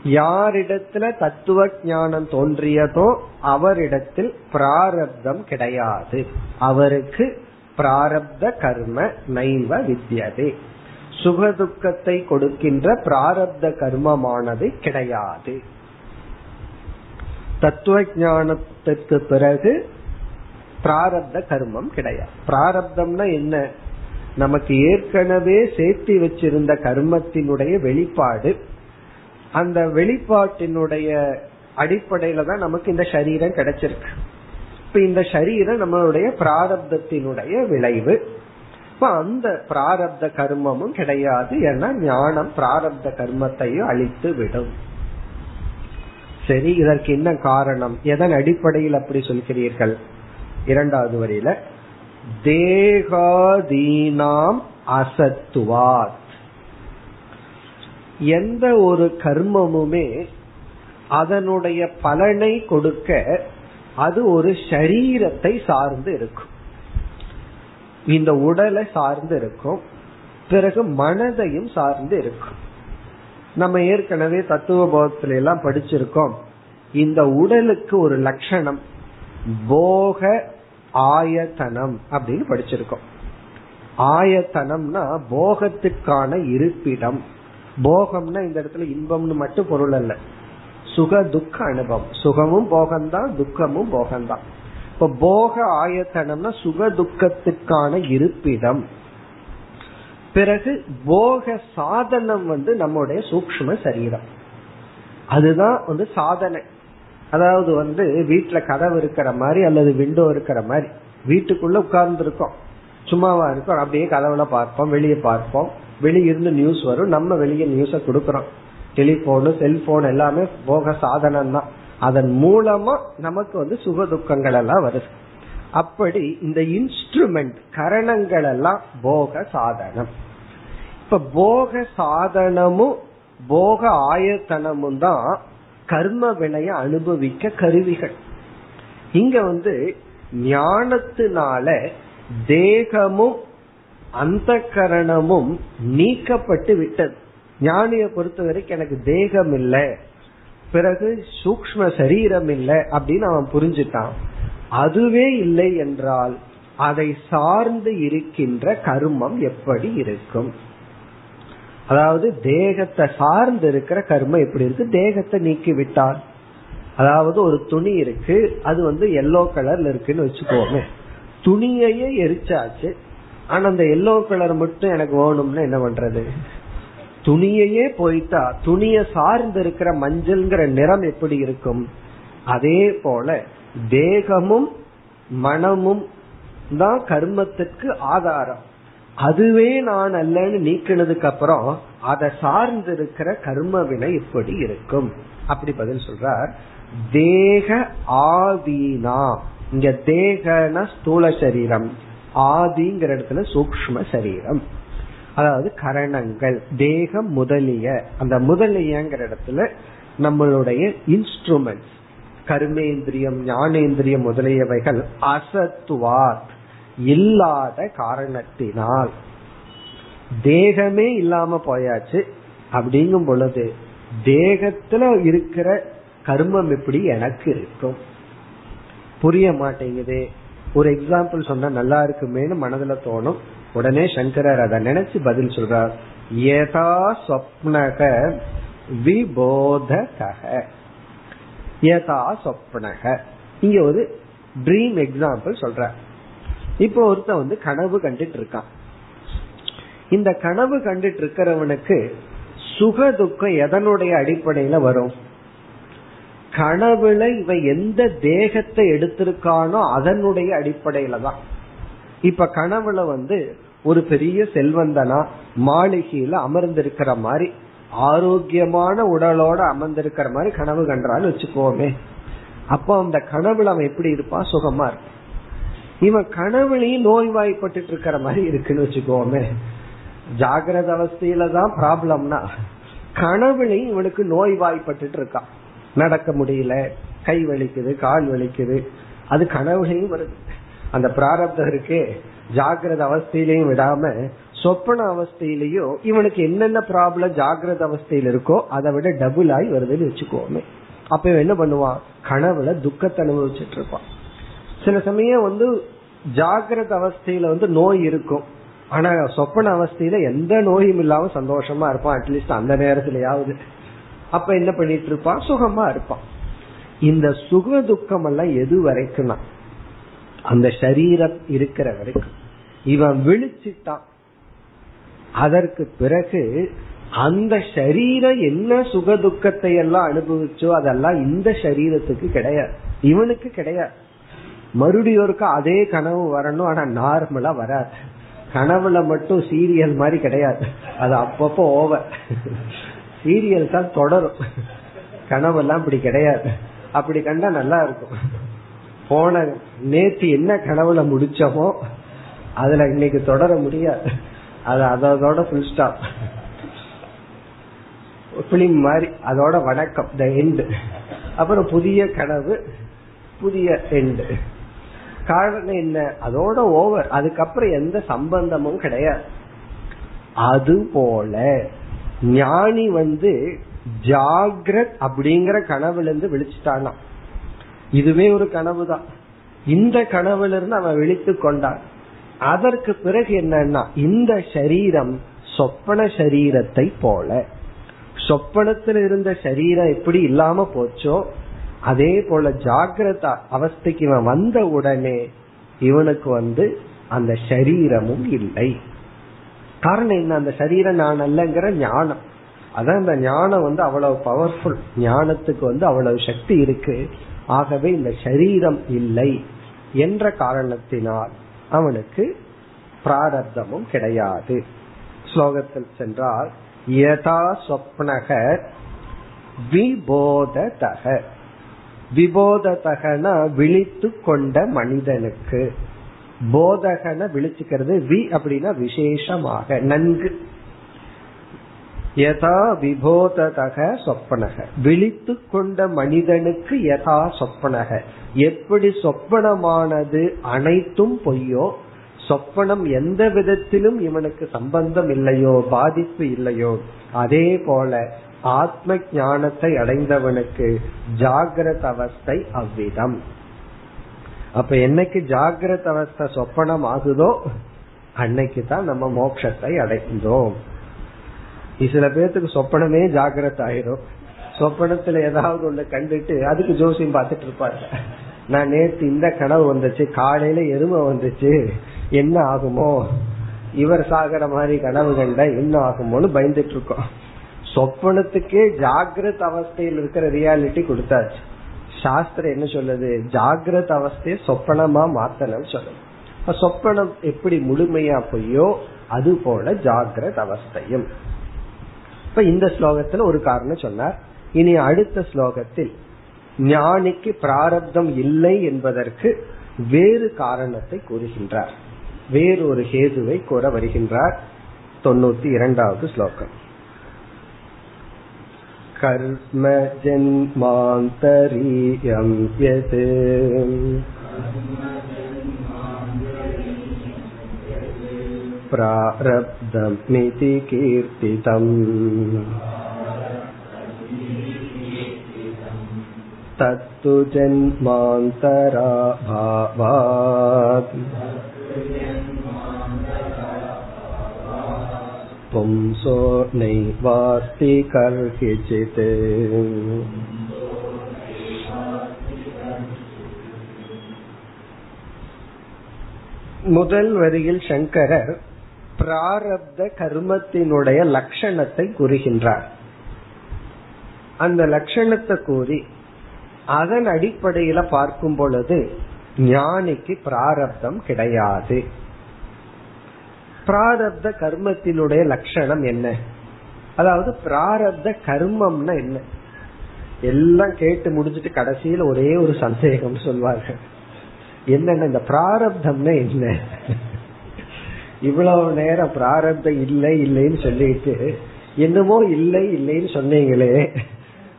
யாரிடத்துல தத்துவ ஞானம் தோன்றியதோ அவரிடத்தில் பிராரப்தம் கிடையாது. அவருக்கு பிராரப்த கர்ம நைவ வித்யதே. சுகதுக்கத்தை கொடுக்கின்ற பிராரப்த கர்மமானது கிடையாது. தத்துவ ஞானத்திற்கு பிறகு பிராரப்த கர்மம் கிடையாது. பிராரப்தம்னா என்ன? நமக்கு ஏற்கனவே சேர்த்தி வச்சிருந்த கர்மத்தினுடைய வெளிப்பாடு அந்த வெளிப்பாட்டினுடைய அடிப்படையில தான் நமக்கு இந்த சரீரம் கிடைச்சிருக்கு. இப்ப இந்த சரீரம் நம்மளுடைய பிராரப்தத்தினுடைய விளைவு. இப்ப அந்த பிராரப்த கர்மமும் கிடையாது. ஏன்னா ஞானம் பிராரப்த கர்மத்தையும் அழித்து விடும். சரி இதற்கு என்ன காரணம்? எதன் அடிப்படையில் அப்படி சொல்கிறீர்கள்? இரண்டாவது வரியில தேகாதீனாம் அசத்துவார். எந்த ஒரு கர்மமுமே அதனுடைய பலனை கொடுக்க அது ஒரு சரீரத்தை சார்ந்து இருக்கும். இந்த உடலை சார்ந்து இருக்கும். பிறகு மனதையும் சார்ந்து இருக்கும். நம்ம ஏற்கனவே தத்துவ போதத்துல எல்லாம் படிச்சிருக்கோம். இந்த உடலுக்கு ஒரு லட்சணம் போக ஆயத்தனம் அப்படின்னு படிச்சிருக்கோம். ஆயத்தனம்னா போகத்துக்கான இருப்பிடம். போகம்னா இந்த இடத்துல இன்பம்னு மட்டும் பொருள் அல்ல. சுக துக்க அனுபவம். சுகமும் போகம்தான் துக்கமும் போகம்தான். இப்ப போக ஆயத்தனம்னா சுக துக்கத்துக்கான இருப்பிடம். பிறகு போக சாதனம் வந்து நம்முடைய சூக்ம சரீரம். அதுதான் வந்து சாதனை. அதாவது வந்து வீட்டுல கதவு இருக்கிற மாதிரி அல்லது விண்டோ இருக்கிற மாதிரி. வீட்டுக்குள்ள உட்கார்ந்து இருக்கோம் சும்மாவா இருக்கும். அப்படியே கதவுல பார்ப்போம் வெளியே பார்ப்போம். வெளியே இருந்து நியூஸ் வரும். நம்ம வெளியே நியூஸ கொடுக்கறோம். டெலிபோனு செல்போன் எல்லாமே போக சாதனம் தான் அதன் மூலமா நமக்கு வந்து சுக துக்கங்கள் எல்லாம் வருது. அப்படி இந்த இன்ஸ்ட்ருமெண்ட் கரணங்கள் எல்லாம் போக சாதனம். இப்ப போக சாதனமும் போக ஆயத்தனமும் தான் கர்ம வினைய அனுபவிக்க கருவிகள். இங்க வந்து ஞானத்தினால தேகமும் அந்த கரணமும் நீக்கப்பட்டு விட்டது. ஞானிய பொறுத்த வரைக்கும் எனக்கு தேகம் இல்லை பிறகு சூக்ம சரீரம் இல்லை அப்படின்னு அவன் புரிஞ்சுட்டான். அதுவே இல்லை என்றால் அதை சார்ந்து இருக்கின்ற கர்மம் எப்படி இருக்கும்? அதாவது தேகத்தை சார்ந்து இருக்கிற கர்மம் எப்படி இருக்கு? தேகத்தை நீக்கி விட்டால் அதாவது ஒரு துணி இருக்கு அது வந்து எல்லோ கலர்ல இருக்குன்னு வச்சுக்கோமே. துணியையே எரிச்சாச்சு ஆனா அந்த எல்லோ கலர் மட்டும் எனக்கு வேணும்னு என்ன பண்றது? துணியையே போயிட்டா துணிய சார்ந்து இருக்கிற மஞ்சள்ங்கிற நிறம் எப்படி இருக்கும்? அதே போல தேகமும் மனமும் தான் கர்மத்துக்கு ஆதாரம். அதுவே நான் அல்லன்னு நீக்கினதுக்கு அப்புறம் அதை சார்ந்து இருக்கிற கர்ம வினை எப்படி இருக்கும். அப்படி பதில் சொல்றார். தேக ஆதீனா. இங்க தேகன ஸ்தூல சரீரம். ஆதிங்கிற இடத்துல சூக்ம சரீரம். அதாவது கரணங்கள் தேகம் முதலிய அந்த முதலியங்கிற இடத்துல நம்மளுடைய இன்ஸ்ட்ருமெண்ட்ஸ் கர்மேந்திரியம் ஞானேந்திரியம் முதலியவைகள் அசத்துவாத் இல்லாத காரணத்தினால். தேகமே இல்லாம போயாச்சு. அப்படிங்கும் பொழுது தேகத்துல இருக்கிற கர்மம் எப்படி எனக்கு இருக்கும். புரிய மாட்டேங்குது. ஒரு எக்ஸாம்பிள் சொன்னா நல்லா இருக்குமேனு மனதுல தோணும். உடனே சங்கரர் அதை நினைச்சு பதில் சொல்றார். ஏதா சொப்னக விபோதக ஏதா சொப்னக. இங்க ஒரு ட்ரீம் எக்ஸாம்பிள் சொல்ற இப்போ ஒருத்த வந்து கனவு கண்டுட்டு இருக்கான். இந்த கனவு கண்டுட்டு இருக்கிறவனுக்கு சுக துக்கம் எதனுடைய அடிப்படையில வரும்? கனவுல இவன் எந்த தேகத்தை எடுத்திருக்கானோ அதனுடைய அடிப்படையில தான். இப்ப கனவுல வந்து ஒரு பெரிய செல்வந்தனா மாளிகையில அமர்ந்திருக்கிற மாதிரி ஆரோக்கியமான உடலோட அமர்ந்திருக்கிற மாதிரி கனவு கண்டான்னு வச்சுக்கோமே. அப்போ அந்த கனவுல அவன் எப்படி இருப்பான் சுகமா இருப்பான். இவன் கனவுலையும் நோய்வாய்ப்பட்டு இருக்கிற மாதிரி இருக்குன்னு வச்சுக்கோமே. ஜாகிரத அவஸ்தையில தான் ப்ராப்ளம்னா கனவுலையும் இவனுக்கு நோய்வாய்ப்பட்டு இருக்கான். நடக்க முடியல கை வலிக்குது கால் வலிக்குது அது கனவுலையும் வருது. அந்த பிராரப்தம் இருக்கே ஜாகிரத அவஸ்தையிலையும் விடாம சொப்பன அவஸ்தையிலையும் இவனுக்கு என்னென்ன ப்ராப்ளம் ஜாகிரத அவஸ்தையில இருக்கோ அதை விட டபுள் ஆகி வருதுன்னு வச்சுக்கோமே. அப்ப இவன் என்ன பண்ணுவான்? கனவுல துக்கத்தை அனுபவிச்சுட்டு இருப்பான். சில சமயம் வந்து ஜாகிரத அவஸ்தையில வந்து நோய் இருக்கும். ஆனா சொப்பன அவஸ்தையில எந்த நோயும் இல்லாம சந்தோஷமா இருப்பான். அட்லீஸ்ட் அந்த நேரத்திலயாவது. அப்ப என்ன பண்ணிட்டு இருப்பான் சுகமா இருப்பான் இந்த சுக துக்கம் எல்லாம் எது வரைக்கும் அந்த சரீரம் இருக்கிற வரைக்கும். இவன் விழிச்சிட்டான். அதற்கு பிறகு அந்த சரீரம் என்ன சுக துக்கத்தை எல்லாம் அனுபவிச்சோ அதெல்லாம் இந்த சரீரத்துக்கு கிடையாது. இவனுக்கு கிடையாது. மறுபடியும் அதே கனவு வரணும் ஆனா நார்மலா வராது. கனவுல மட்டும் சீரியல் மாதிரி கிடையாது. அது அப்பப்போ ஓவர் சீரியல் தான் தொடரும். கனவெல்லாம் அப்படி கிடையாது. அப்படி கண்டா நல்லா இருக்கும். போன நேற்று என்ன கனவுல முடிச்சோமோ அதுல இன்னைக்கு தொடர முடியாது. அது அதோட ஃபுல் ஸ்டாப் பிலிம் மாதிரி அதோட வணக்கம் த எண்டு அப்புறம் புதிய கனவு புதிய எண்டு காரணம் என்ன? அதோட ஓவர் அதுக்கப்புறம் எந்த சம்பந்தமும் கிடையாது. அது போல ஞானி வந்து ஜாகிரத் அப்படிங்கிற கனவுல இருந்து விழிச்சிட்டானா? இதுவே ஒரு கனவு தான் இந்த கனவுல இருந்து அவன் விழித்து கொண்டான். அதற்கு பிறகு என்னன்னா இந்த சரீரம் சொப்பன சரீரத்தை போல. சொப்பனத்தில் இருந்த சரீரம் எப்படி இல்லாம போச்சோ அதே போல ஜாகிரத அவஸ்தைக்கு இவன் வந்த உடனே இவனுக்கு வந்து அந்த சரீரமும் இல்லை. காரணம் என்ன? அந்த சரீரம் நான் அல்லங்கிற ஞானம். அதான் இந்த ஞானம் வந்து அவ்வளவு பவர்ஃபுல் ஞானத்துக்கு வந்து அவ்வளவு சக்தி இருக்கு. ஆகவே இந்த சரீரம் இல்லை என்ற காரணத்தினால் அவனுக்கு பிராரப்தமும் கிடையாது. ஸ்லோகத்தில் சென்றால் யதா சொப்னக விபோததக. விபோததகனா விழித்து கொண்ட மனிதனுக்கு. போதகன விழிச்சுக்கிறது. வி அப்படின்னா விசேஷமாக நன்கு. யதா விபோததக சொப்பனக. விழித்து கொண்ட மனிதனுக்கு யதா சொப்பனக. எப்படி சொப்பனமானது அனைத்தும் பொய்யோ? சொப்பனம் எந்த விதத்திலும் இவனுக்கு சம்பந்தம் இல்லையோ பாதிப்பு இல்லையோ? அதே போல ஆத்ம ஞானத்தை அடைந்தவனுக்கு ஜாகிரத அவஸ்தை அவ்விதம். அப்ப என்னைக்கு ஜாகிரத அவஸ்தை சொப்பனம் ஆகுதோ அன்னைக்கு தான் நம்ம மோட்சத்தை அடைந்தோம். சில பேர்த்துக்கு சொப்பனமே ஜாகிரத ஆயிரும். சொப்பனத்துல ஏதாவது ஒண்ணு கண்டுட்டு அதுக்கு ஜோசியம் பார்த்துட்டு இருப்பாங்க. நான் நேற்று இந்த கனவு வந்துச்சு காலையில எருமை வந்துச்சு என்ன ஆகுமோ? இவர் சாகிற மாதிரி கனவு கண்ட என்ன ஆகுமோன்னு பயந்துட்டு இருக்கோம். சொப்பனத்துக்கே ஜாகிரத அவஸ்தையில் இருக்கிற ரியாலிட்டி கொடுத்தாச்சு. சாஸ்திரம் என்ன சொல்லுது? ஜாகிரத அவஸ்தையை சொப்பனமா மாத்தணும் சொல்லுது. சொப்பனம் எப்படி முழுமையா பொய்யோ அது போல ஜாகிரத அவஸ்தையும். இப்ப இந்த ஸ்லோகத்துல ஒரு காரணம் சொன்னார். இனி அடுத்த ஸ்லோகத்தில் ஞானிக்கு பிராரப்தம் இல்லை என்பதற்கு வேறு காரணத்தை கூறுகின்றார். வேறொரு ஹேதுவை கூற வருகின்றார். தொண்ணூத்தி இரண்டாவது ஸ்லோகம். कर्म जन्मान्तरीयं यत् प्रारब्धमिति कीर्तितम् तत्तु जन्मान्तराभावात् पुंसो नैवास्ति कर्हिचित् முதல் வரியில் சங்கரர் பிராரப்த கர்மத்தினுடைய லட்சணத்தை கூறுகின்றார் அந்த லட்சணத்தை கூறி அதன் அடிப்படையில பார்க்கும் பொழுது ஞானிக்கு பிராரப்தம் கிடையாது பிராரப்த கர்மத்தினுடைய லட்சணம் என்ன? அதாவது பிராரப்த கர்மம்னா என்ன? எல்லாம் கேட்டு முடிஞ்சிட்டு கடைசியில ஒரே ஒரு சந்தேகம் சொல்வார்கள். என்னென்ன இந்த பிராரப்தம்னா என்ன? இவ்வளவு நேரம் பிராரப்தம் இல்லை இல்லைன்னு சொல்லிட்டு என்னமோ இல்லை இல்லைன்னு சொன்னீங்களே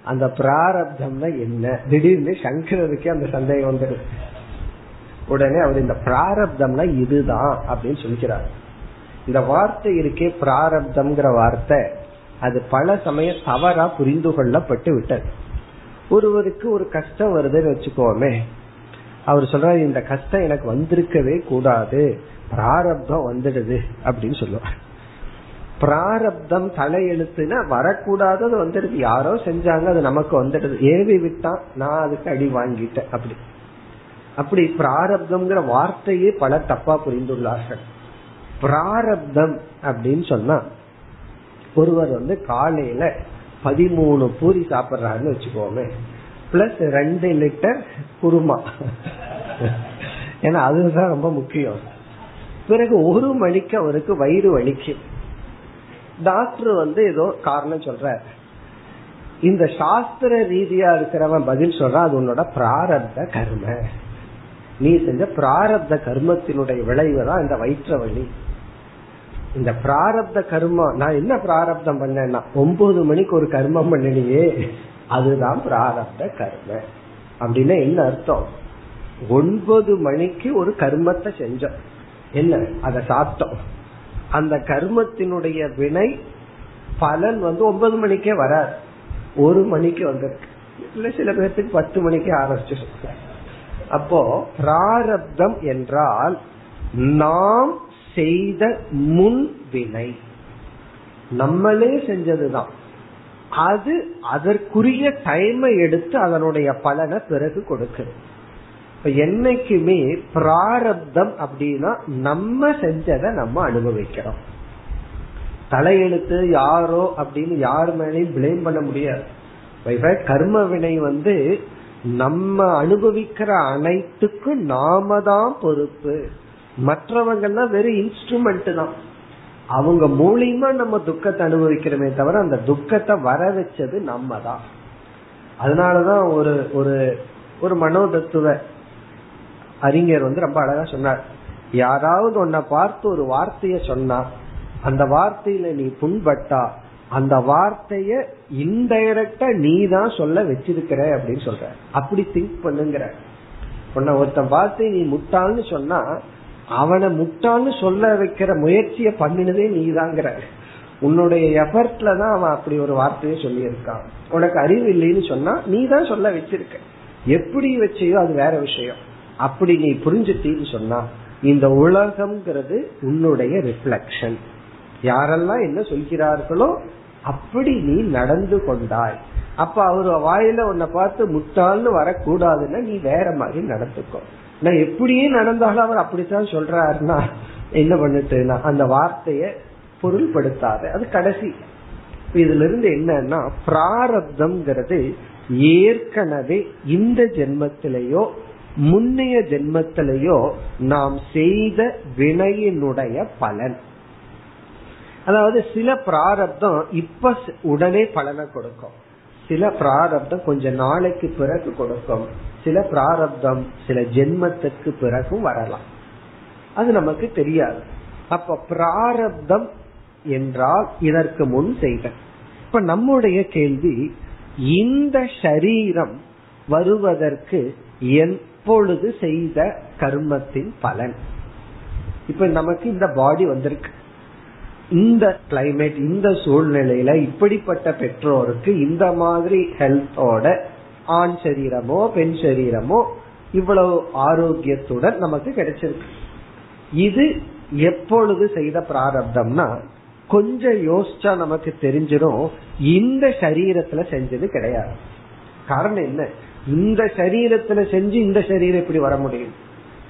அந்த பிராரப்தம்னா என்ன? திடீர்னு சங்கரருக்கு அந்த சந்தேகம் வந்துடுது. உடனே அவர் இந்த பிராரப்தம்னா இதுதான் அப்படின்னு சொல்லிக்கிறார் இந்த வார்த்தை இருக்கே பிராரப்தம்ங்கிற வார்த்தை. அது பல சமயம் தவறா புரிந்து கொள்ளப்பட்டு விட்டது. ஒருவருக்கு ஒரு கஷ்டம் வருதுன்னு வச்சுக்கோமே. அவர் சொல்றாரு இந்த கஷ்டம் எனக்கு வந்திருக்கவே கூடாது. பிராரப்தம் வந்துடுது அப்படின்னு சொல்லுவார். பிராரப்தம் தலையெழுத்துனா வரக்கூடாதது வந்துடுது. யாரோ செஞ்சாங்க அது நமக்கு வந்துடுது. ஏவி விட்டான் நான் அதுக்கு அடி வாங்கிட்டேன் அப்படி. அப்படி பிராரப்தம்ங்கிற வார்த்தையே பல தப்பா புரிந்துள்ளார்கள். பிராரப்தம் அப்படின்னு சொன்னா ஒருவர் வந்து காலையில பதிமூணு பூரி சாப்பிடுறாருன்னு வச்சுக்கோமே பிளஸ் ரெண்டு லிட்டர் குருமா. ஏன்னா அதுதான் ரொம்ப முக்கியம். பிறகு ஒரு மணிக்கு அவருக்கு வயிறு வலிக்கும் டாக்டர் வந்து ஏதோ காரணம் சொல்ற இந்த சாஸ்திர ரீதியா இருக்கிறவன் பதில் சொல்றான் அது உன்னோட பிராரப்த கர்ம. நீ செஞ்ச பிராரப்த கர்மத்தினுடைய விளைவு தான் இந்த வயிற்ற வலி. இந்த பிராரப்த கர்மம் நான் என்ன பிராரப்தம் பண்ணேன்னா ஒன்பது மணிக்கு ஒரு கர்மம் பண்ணினியே அதுதான் பிராரப்த கர்ம. அப்படின்னா என்ன அர்த்தம்? ஒன்பது மணிக்கு ஒரு கர்மத்தை செஞ்சோம். என்ன? அதை சாப்பிட்டோம். அந்த கர்மத்தினுடைய வினை பலன் வந்து ஒன்பது மணிக்கே வராது. ஒரு மணிக்கு வந்திருக்கு. இல்ல சில பேர்த்துக்கு பத்து மணிக்கே ஆரம்பிச்சு அப்போ பிராரப்தம் என்றால் நாம் செய்த முன் வினை. நம்மளே செஞ்சதுதான். அது அதற்குரிய டைமை எடுத்து அதனுடைய பலனை பிறகு கொடுக்குது. இப்ப என்னைக்குமே பிராரப்தம் அப்படின்னா நம்ம செஞ்சதை நம்ம அனுபவிக்கிறோம். தலையெழுத்து யாரோ அப்படின்னு யார் மேலேயும் பிளேம் பண்ண முடியாது. கர்ம வினை வந்து நம்ம அனுபவிக்கிற அனைத்துக்கும் நாம தான் பொறுப்பு. மற்றவங்கெல்லாம் வெறும் இன்ஸ்ட்ருமெண்ட் தான். அவங்க மூலியமா நம்ம துக்கத்தை அனுபவிக்கிறோமே தவிர அந்த துக்கத்தை வர வச்சது நம்ம தான். அதனாலதான் ஒரு ஒரு ஒரு மனோதத்துவ அறிஞர் வந்து ரொம்ப அழகா சொன்னார். யாராவது உன்னை பார்த்து ஒரு வார்த்தைய சொன்னா அந்த வார்த்தையில நீ புண்பட்டா அந்த வார்த்தைய இன்டைரக்டா நீ தான் சொல்ல வச்சிருக்கிற அப்படின்னு சொல்ற. அப்படி திங்க் பண்ணுங்கிற. உன்னை ஒருத்தன் பார்த்து நீ முட்டாள்னு சொன்னா அவனை முட்டான்னு சொல்ல வைக்கிற முயற்சியை பண்ணினதே நீதாங்கிற உன்னுடைய எஃபர்ட்ல தான் அவன் அப்படி ஒரு வார்த்தையை சொல்லியிருக்கான். உனக்கு அறிவு இல்லைன்னு சொன்னா நீ தான் சொல்ல வச்சிருக்க. எப்படி வச்சியோ அது வேற விஷயம். அப்படி நீ புரிஞ்சுட்டீன்னு சொன்னா இந்த உலகம்ங்கிறது உன்னுடைய ரிஃப்ளக்ஷன் யாரெல்லாம் என்ன சொல்கிறார்களோ அப்படி நீ நடந்து கொண்டாய். அப்ப அவர் வாயில உன்னை பார்த்து முட்டாள்னு வரக்கூடாதுன்னா நீ வேற மாதிரி நடந்துக்கோ. நான் எப்படியே நடந்தாலும் அவர் அப்படித்தான் சொல்றாருன்னா என்ன பண்ணிட்டுனா அந்த வார்த்தைய பொருள்படுத்தாத. அது கடைசி. இதுல இருந்து என்னன்னா பிராரப்தம்ங்கிறது ஏற்கனவே இந்த ஜென்மத்திலேயோ முன்னைய ஜென்மத்திலேயோ நாம் செய்த வினையினுடைய பலன். அதாவது சில பிராரப்தம் இப்ப உடனே பலனை கொடுக்கும். சில பிராரப்தம் கொஞ்ச நாளைக்கு பிறகு கொடுக்கும். சில பிராரப்தம் சில ஜென்மத்துக்கு பிறகும் வரலாம். அது நமக்கு தெரியாது. அப்ப பிராரப்தம் என்றால் இதற்கு முன் செய்த இப்ப நம்முடைய கேள்வி இந்த சரீரம் வருவதற்கு எப்பொழுது செய்த கர்மத்தின் பலன்? இப்ப நமக்கு இந்த பாடி வந்திருக்கு. இந்த கிளைமேட் இந்த சூழ்நிலையில இப்படிப்பட்ட பெற்றோருக்கு இந்த மாதிரி ஹெல்த்தோட ஆண் சரீரமோ பெண் சரீரமோ இவ்வளவு ஆரோக்கியத்துடன் நமக்கு கிடைச்சிருக்கு. இது எப்பொழுது செய்த பிராரப்தம்னா கொஞ்சம் யோசிச்சா நமக்கு தெரிஞ்சிடும் இந்த சரீரத்துல செஞ்சது கிடையாது. காரணம் என்ன? இந்த சரீரத்துல செஞ்சு இந்த சரீரம் எப்படி வர முடியும்.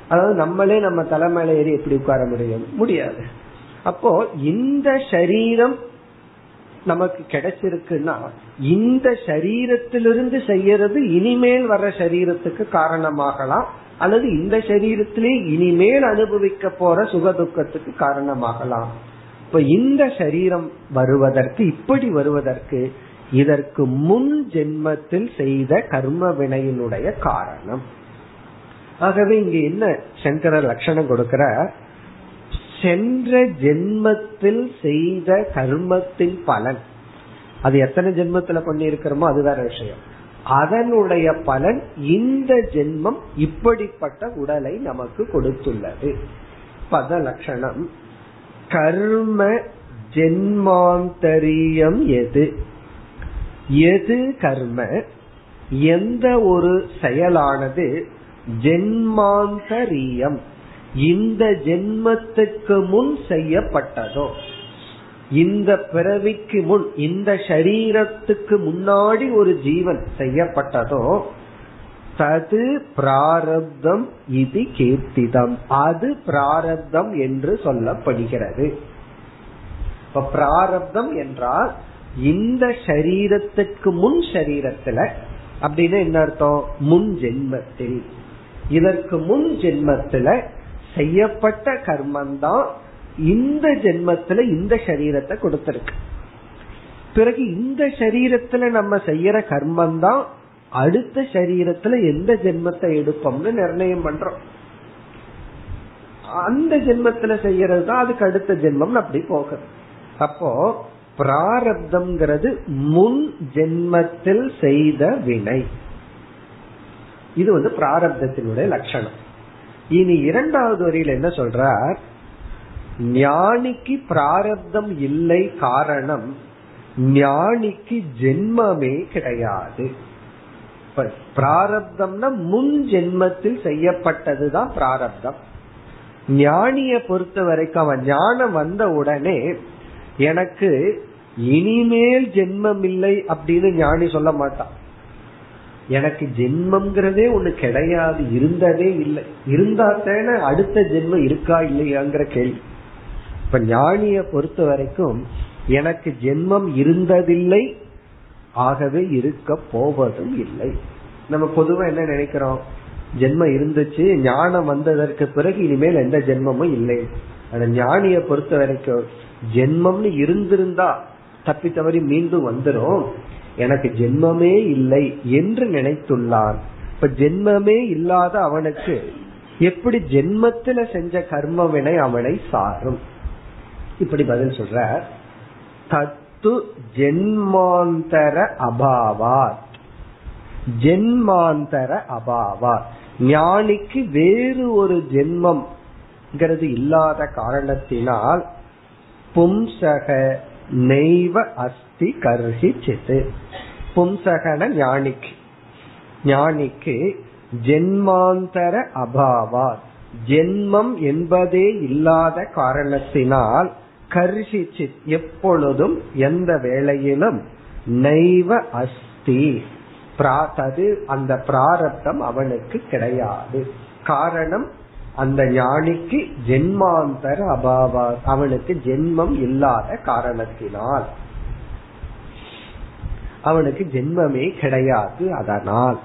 அதாவது நம்மளே நம்ம தலைமையில ஏறி எப்படி உட்கார முடியும். முடியாது. அப்போ இந்த சரீரம் நமக்கு கிடைச்சிருக்குன்னா இந்த சரீரத்திலிருந்து செய்யறது இனிமேல் வர்ற சரீரத்துக்கு காரணமாகலாம் அல்லது இந்த சரீரத்திலே இனிமேல் அனுபவிக்க போற சுகதுக்கத்துக்கு காரணமாகலாம். இப்ப இந்த சரீரம் வருவதற்கு இப்படி வருவதற்கு இதற்கு முன் ஜென்மத்தில் செய்த கர்ம வினையினுடைய காரணம். ஆகவே இங்க என்ன சங்கர லட்சணம் கொடுக்கிற சென்ற ஜென்மத்தில் செய்த கர்மத்தின் பலன். அது எத்தனை ஜென்மத்துல பண்ணிருக்கிறோமோ அது வேற விஷயம். அதனுடைய பலன் இந்த ஜென்மம் இப்படிப்பட்ட உடலை நமக்கு கொடுத்துள்ளது. பத லட்சணம் கர்ம ஜென்மாந்தரியம் எது? எது கர்ம? எந்த ஒரு செயலானது ஜென்மாந்தரியம். இந்த ஜென்மத்துக்கு முன் செய்யப்பட்டதோ இந்த பிறவிக்கு முன் இந்த சரீரத்துக்கு முன்னாடி ஒரு ஜீவன் செய்யப்பட்டதோ தது பிராரப்தம் இது கீர்த்திதம். அது பிராரப்தம் என்று சொல்லப்படுகிறது. இப்ப பிராரப்தம் என்றால் இந்த சரீரத்துக்கு முன் சரீரத்துல அப்படின்னு என்ன அர்த்தம்? முன் ஜென்மத்தில். இதற்கு முன் ஜென்மத்துல செய்யப்பட்ட கர்மம் தான் இந்த ஜென்மத்துல இந்த சரீரத்தை கொடுத்திருக்கு. பிறகு இந்த சரீரத்துல நம்ம செய்யற கர்மம் தான் அடுத்த சரீரத்துல எந்த ஜென்மத்தை எடுப்போம்னு நிர்ணயம் பண்றோம். அந்த ஜென்மத்துல செய்யறது தான் அதுக்கு அடுத்த ஜென்மம் அப்படி போகுது. அப்போ பிராரப்தம்ங்கிறது முன் ஜென்மத்தில் செய்த வினை. இது வந்து பிராரப்தத்தினுடைய லட்சணம். இனி இரண்டாவது வரியில் என்ன சொல்றார்? ஞானிக்கு பிராரப்தம் இல்லை காரணம் ஞானிக்கு ஜென்மமே கிடையாது. பிராரப்தம்னா முன் ஜென்மத்தில் செய்யப்பட்டதுதான் பிராரப்தம். ஞானிய பொறுத்த வரைக்கும் அவன் ஞானம் வந்த உடனே எனக்கு இனிமேல் ஜென்மம் இல்லை அப்படின்னு ஞானி சொல்ல மாட்டான். எனக்கு ஜென்மம்ங்கிறதே ஒண்ணு கிடையாது இருந்ததே இல்லை. இருந்தா தானே அடுத்த ஜென்மம் இருக்கா இல்லையாங்கிற கேள்வி. இப்ப ஞானிய பொறுத்த வரைக்கும் எனக்கு ஜென்மம் இருந்ததில்லை ஆகவே இருக்க போவதும் இல்லை. நம்ம பொதுவா என்ன நினைக்கிறோம்? ஜென்மம் இருந்துச்சு ஞானம் வந்ததற்கு பிறகு இனிமேல் எந்த ஜென்மமும் இல்லை. ஆனா ஞானிய பொறுத்த வரைக்கும் ஜென்மம்னு இருந்திருந்தா தப்பி தவறி மீண்டும் வந்துடும் எனக்கு ஜென்மமே இல்லை என்று நினைத்துள்ளான். இப்ப ஜென்மமே இல்லாத அவனுக்கு எப்படி ஜென்மத்துல செஞ்ச கர்மவினை அவனை சாரும்? இப்படி பதில் சொல்ற தத்து ஜென்மாந்தர அபாவாத். ஜென்மாந்தர அபாவாத். ஞானிக்கு வேறு ஒரு ஜென்மம் இல்லாத காரணத்தினால் பும்சக நெய்வ அஸ்த கர்ஹி சித்து பும்சகன ஞானிக்கு. ஞானிக்கு ஜென்மாந்தர அபாவாத். ஜென்மம் என்பதே இல்லாத காரணத்தினால் கர்ஷிச்சித் எப்பொழுதும் எந்த வேளையிலும் நைவ அஸ்தி. தது அந்த பிராரப்தம் அவனுக்கு கிடையாது. காரணம் அந்த ஞானிக்கு ஜென்மாந்தர அபாவா அவனுக்கு ஜென்மம் இல்லாத காரணத்தினால். அவனுக்கு ஜென்மமே கிடையாது. அதனால்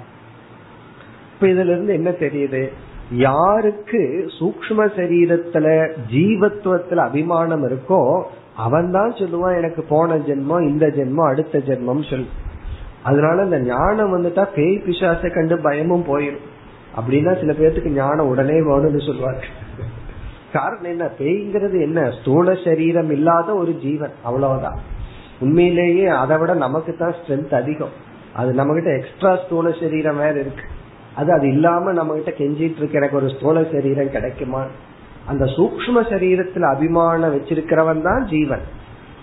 இப்ப இதுல இருந்து என்ன தெரியுது? யாருக்கு சூக்ம சரீரத்துல ஜீவத்துவத்துல அபிமானம் இருக்கோ அவன் தான் சொல்லுவான் எனக்கு போன ஜென்மம் இந்த ஜென்மம் அடுத்த ஜென்மம் சொல் அதனால இந்த ஞானம் வந்துட்டா பேய் பிசாசை கண்டு பயமும் போயிடும் அப்படின்னா சில பேர்த்துக்கு ஞானம் உடனே வேணும்னு சொல்லுவாங்க. காரணம் என்ன? பேய்ங்கிறது என்ன? ஸ்தூல சரீரம் இல்லாத ஒரு ஜீவன். அவ்வளவுதான். உண்மையிலேயே அதை விட நமக்கு தான் ஸ்ட்ரென்த் அதிகம். அது நம்ம கிட்ட எக்ஸ்ட்ரா ஸ்தூல சரீரம் வேற இருக்கு. அது அது இல்லாம நம்ம கிட்ட கெஞ்சிட்டு இருக்கு எனக்கு ஒரு ஸ்தூல சரீரம் கிடைக்குமா? அந்த சூக்ம சரீரத்துல அபிமானம் வச்சிருக்கிறவன் தான் ஜீவன்.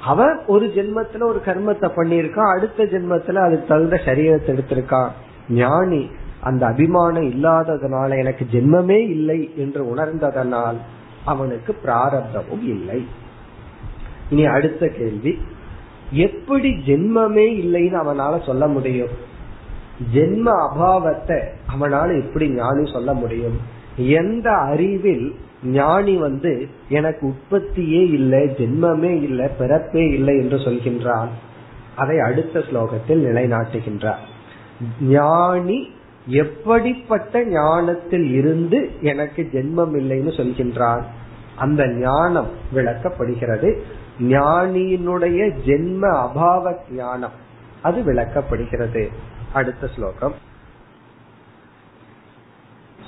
அவன் ஒரு ஜென்மத்துல ஒரு கர்மத்தை பண்ணிருக்கான் அடுத்த ஜென்மத்துல அதுக்கு தகுந்த சரீரத்தை எடுத்திருக்கான். ஞானி அந்த அபிமானம் இல்லாததுனால எனக்கு ஜென்மமே இல்லை என்று உணர்ந்ததனால் அவனுக்கு பிராரப்தமும் இல்லை. இனி அடுத்த கேள்வி. எப்படி ஜென்மமே இல்லைன்னு அவனால சொல்ல முடியும்? ஜென்ம அபாவத்தை அவனால எப்படி ஞானி சொல்ல முடியும்? எந்த அறிவில் ஞானி வந்து எனக்கு உற்பத்தியே இல்லை ஜென்மமே இல்லை பிறப்பே இல்லை என்று சொல்கின்றான்? அதை அடுத்த ஸ்லோகத்தில் நிலைநாட்டுகின்றார். ஞானி எப்படிப்பட்ட ஞானத்தில் இருந்து எனக்கு ஜென்மம் இல்லைன்னு சொல்கின்றான்? அந்த ஞானம் விளக்கப்படுகிறது. ஞானியினுடைய ஜென்ம அபாவ ஞானம் அது விளக்கப்படுகிறது அடுத்த ஸ்லோகம்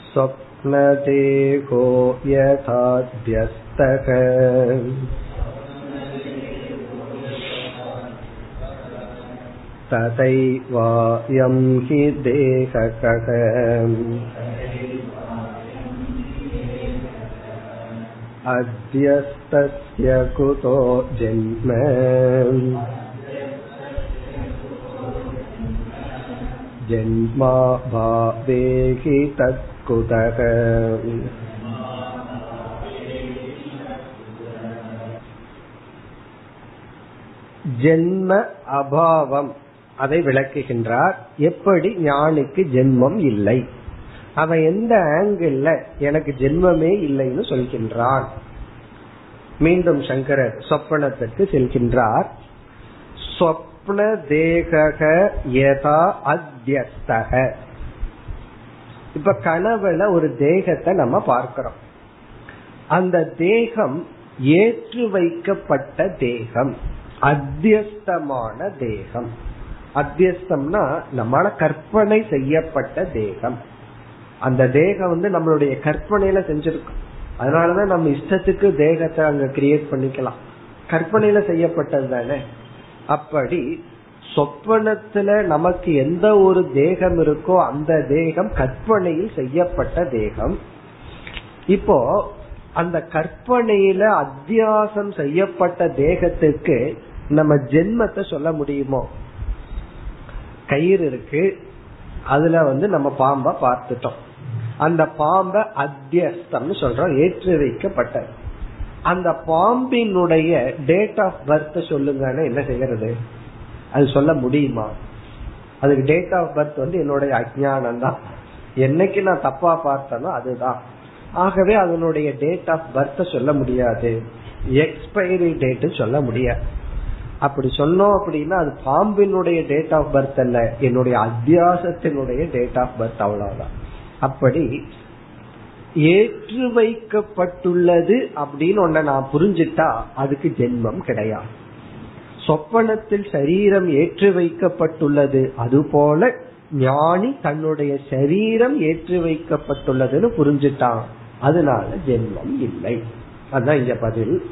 स्वप्नदेहो यथाध्यस्तः तथैवायं हि देहकः अध्यस्तस्य कुतो जन्म जन्मा भावेहि तत्कुतः ஜென்ம அபாவம் அதை விளக்குகின்றார் எப்படி ஞானிக்கு ஜென்மம் இல்லை அவன் எந்த ஆங்கிள் எனக்கு ஜென்மமே இல்லைன்னு சொல்கின்றான். மீண்டும் சங்கரர் சொப்பனத்திற்கு செல்கின்றார். சொப்ன தேக யதா அத்தியஸ்தக. இப்ப கனவுல ஒரு தேகத்தை நம்ம பார்க்கிறோம். அந்த தேகம் ஏற்று வைக்கப்பட்ட தேகம் அத்தியஸ்தமான தேகம். அத்தியஸ்தம்னா நம்மளால கற்பனை செய்யப்பட்ட தேகம். அந்த தேகம் வந்து நம்மளுடைய கற்பனையில செஞ்சிருக்கோம். அதனாலதான் நம்ம இஷ்டத்துக்கு தேகத்தை அங்க கிரியேட் பண்ணிக்கலாம். கற்பனையில செய்யப்பட்டது தானே? அப்படி சொப்பனத்துல நமக்கு எந்த ஒரு தேகம் இருக்கோ அந்த தேகம் கற்பனையில் செய்யப்பட்ட தேகம். இப்போ அந்த கற்பனையில அத்தியாசம் செய்யப்பட்ட தேகத்துக்கு நம்ம ஜென்மத்தை சொல்ல முடியுமோ? கயிறு இருக்கு. அதுல வந்து நம்ம பாம்ப பார்த்துட்டோம். அந்த பாம்ப அத்தியஸ்தம் சொல்றோம் ஏற்று வைக்கப்பட்டது அந்த பாம்பினுடைய டேட் ஆஃப் பர்த் சொல்லுங்கன்னு என்ன செய்யறது? அது சொல்ல முடியுமா? அதுக்கு டேட் ஆஃப் பர்த் வந்து என்னுடைய அஜானம் தான் என்னைக்கு நான் தப்பா பார்த்தனோ அதுதான். ஆகவே அதனுடைய டேட் ஆஃப் பர்த் சொல்ல முடியாது. எக்ஸ்பைரி டேட் சொல்ல முடியாது. அப்படி சொன்னோம் அப்படின்னா அது பாம்பினுடைய டேட் ஆஃப் பர்த் அல்ல. என்னுடைய அத்தியாசத்தினுடைய டேட் ஆஃப் பர்த் அவ்வளவுதான். அப்படி ஏற்று வைக்கப்பட்டுள்ளது அப்படின்னு ஒன்ன நான் புரிஞ்சுட்டா அதுக்கு ஜென்மம் கிடையாது. சொப்பனத்தில் சரீரம் ஏற்று வைக்கப்பட்டுள்ளது அதுபோல ஞானி தன்னுடைய சரீரம் ஏற்று வைக்கப்பட்டுள்ளதுன்னு புரிஞ்சுட்டான் அதனால ஜென்மம் இல்லை. அதான் இங்க பதில்.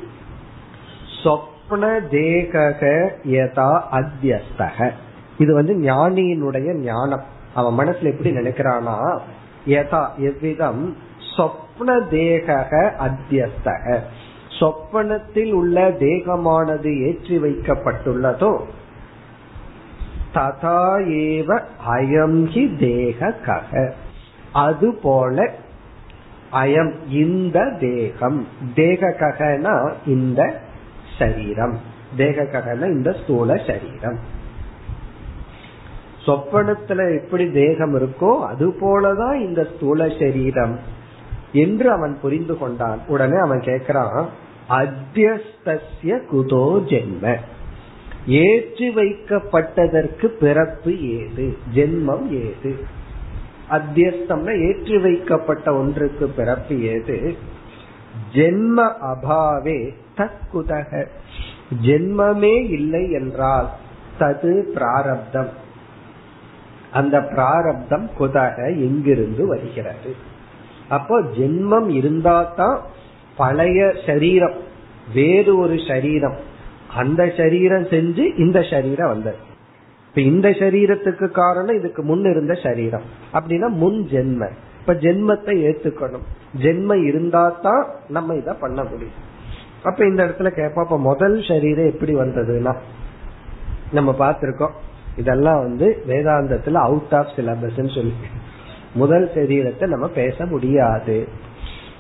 சொப்ன தேகக யதா அத்தியஸ்தக. இது வந்து ஞானியினுடைய ஞானம். அவன் மனசுல எப்படி நினைக்கிறானா யதா எவ்விதம்? சொப்ன தேகக அத்தியஸ்தக சொப்பனத்தில் உள்ள தேகமானது ஏற்றி வைக்கப்பட்டுள்ளதோ ததா ஏவ அயம் ஹி தேக கக அதுபோல அயம் இந்த தேகம். தேக ககனா இந்த சரீரம். தேக ககன இந்த ஸ்தூல சரீரம். சொப்பனத்துல எப்படி தேகம் இருக்கோ அது போலதான் இந்த ஸ்தூல சரீரம் என்று அவன் புரிந்து கொண்டான். உடனே அவன் கேக்குறான் அத்தியஸ்திய குதோ ஜென்ம. ஏற்றி வைக்கப்பட்டதற்கு பிறப்பு ஏது? ஜென்மம் ஏது? அத்தியஸ்தம்னா ஏற்றி வைக்கப்பட்ட ஒன்றுக்கு பிறப்பு ஏது? ஜென்ம அபாவே தற்குதக ஜென்மமே இல்லை என்றால் தது பிராரப்தம். அந்த பிராரப்தம் குதக எங்கிருந்து வருகிறது? அப்போ ஜென்மம் இருந்தா தான் பழைய சரீரம் வேறு ஒரு சரீரம். அந்த சரீரம் செஞ்சு இந்த சரீரம் வந்தது. இப்ப இந்த சரீரத்துக்கு காரணம் இதுக்கு முன் இருந்த சரீரம். அப்படின்னா முன் ஜென்ம. இப்ப ஜென்மத்தை ஏத்துக்கணும். ஜென்மம் இருந்தா தான் நம்ம இத பண்ண முடியும். அப்ப இந்த இடத்துல கேப்பா இப்ப முதல் சரீரம் எப்படி வந்ததுன்னா நம்ம பார்த்திருக்கோம். இதெல்லாம் வந்து வேதாந்தத்துல அவுட் ஆஃப் சிலபஸ் சொல்லி. முதல் சரீரத்தை நம்ம பேச முடியாது.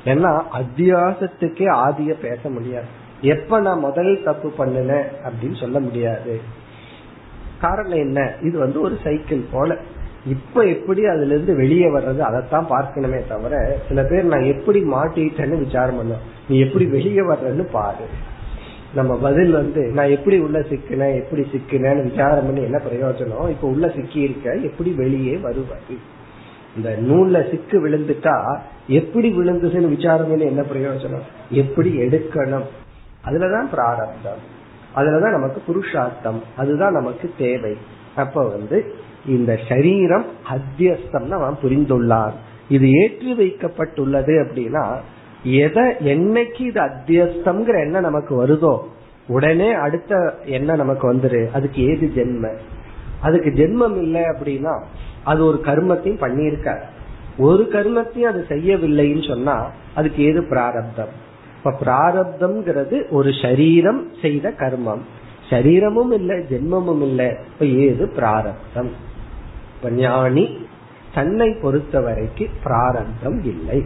ஏன்னா அத்தியாசத்துக்கே ஆதிய பேச முடியாது. எப்ப நான் முதல் தப்பு பண்ணல அப்படின்னு சொல்ல முடியாது. காரணம் என்ன? இது வந்து ஒரு சைக்கிள் போல. இப்ப எப்படி அதுல இருந்து வெளியே வர்றது அதைத்தான் பார்க்கணுமே தவிர சில பேர் நான் எப்படி மாட்டிட்டேன்னு விசாரம் பண்ணுவேன். நீ எப்படி வெளியே வர்றன்னு பாரு. நம்ம பதில் வந்து நான் எப்படி உள்ள சிக்கினேன் எப்படி சிக்கினேன்னு விசாரம் பண்ணி என்ன பிரயோஜனம்? இப்ப உள்ள சிக்கி இருக்க எப்படி வெளியே வருவது? இந்த நூல்ல சிக்கு விழுந்துட்டா எப்படி விழுந்துச்சுன்னு விசாரம் பண்ணி என்ன பிரயோஜனம்? எப்படி எடுக்கணும்? அதுலதான் பிராரப்தம். அதுலதான் நமக்கு புருஷார்த்தம். அதுதான் நமக்கு தேவை. அப்ப வந்து இந்த சரீரம் அத்தியஸ்தம் அவன் புரிந்துள்ளார் இது ஏற்றி வைக்கப்பட்டுள்ளது அப்படின்னா எதை என்னைக்கு இது அத்தியஸ்தம்ங்கிற எண்ணம் நமக்கு வருதோ உடனே அடுத்த எண்ணம் நமக்கு வந்துரு. அதுக்கு ஏது ஜென்ம? அதுக்கு ஜென்மம் இல்லை அப்படின்னா அது ஒரு கர்மத்தையும் பண்ணியிருக்க ஒரு கர்மத்தையும் அது செய்யவில்லைன்னு சொன்னா அதுக்கு ஏது பிராரப்தம்? இப்ப பிராரப்தம்ங்கிறது ஒரு சரீரம் செய்த கர்மம். சரீரமும் இல்லை ஜென்மமும் இல்லை. இப்ப ஏது பிராரப்தம்? இப்ப ஞானி தன்னை பொறுத்த வரைக்கும் பிராரப்தம் இல்லை.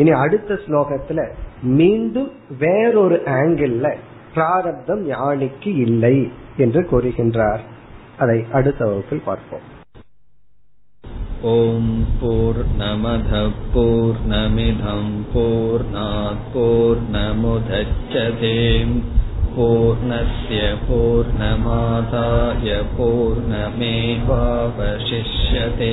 இனி அடுத்த ஸ்லோகத்துல மீண்டும் வேறொரு ஆங்கிள் பிராரப்தம் ஞானிக்கு இல்லை என்று கூறுகின்றார் அதை அடுத்த வகுப்பில் பார்ப்போம் ॐ पूर्णमधः पूर्णमिधं पूर्णात् पूर्णमुदच्छते पूर्णस्य पूर्णमादाय पूर्णमेवावशिष्यते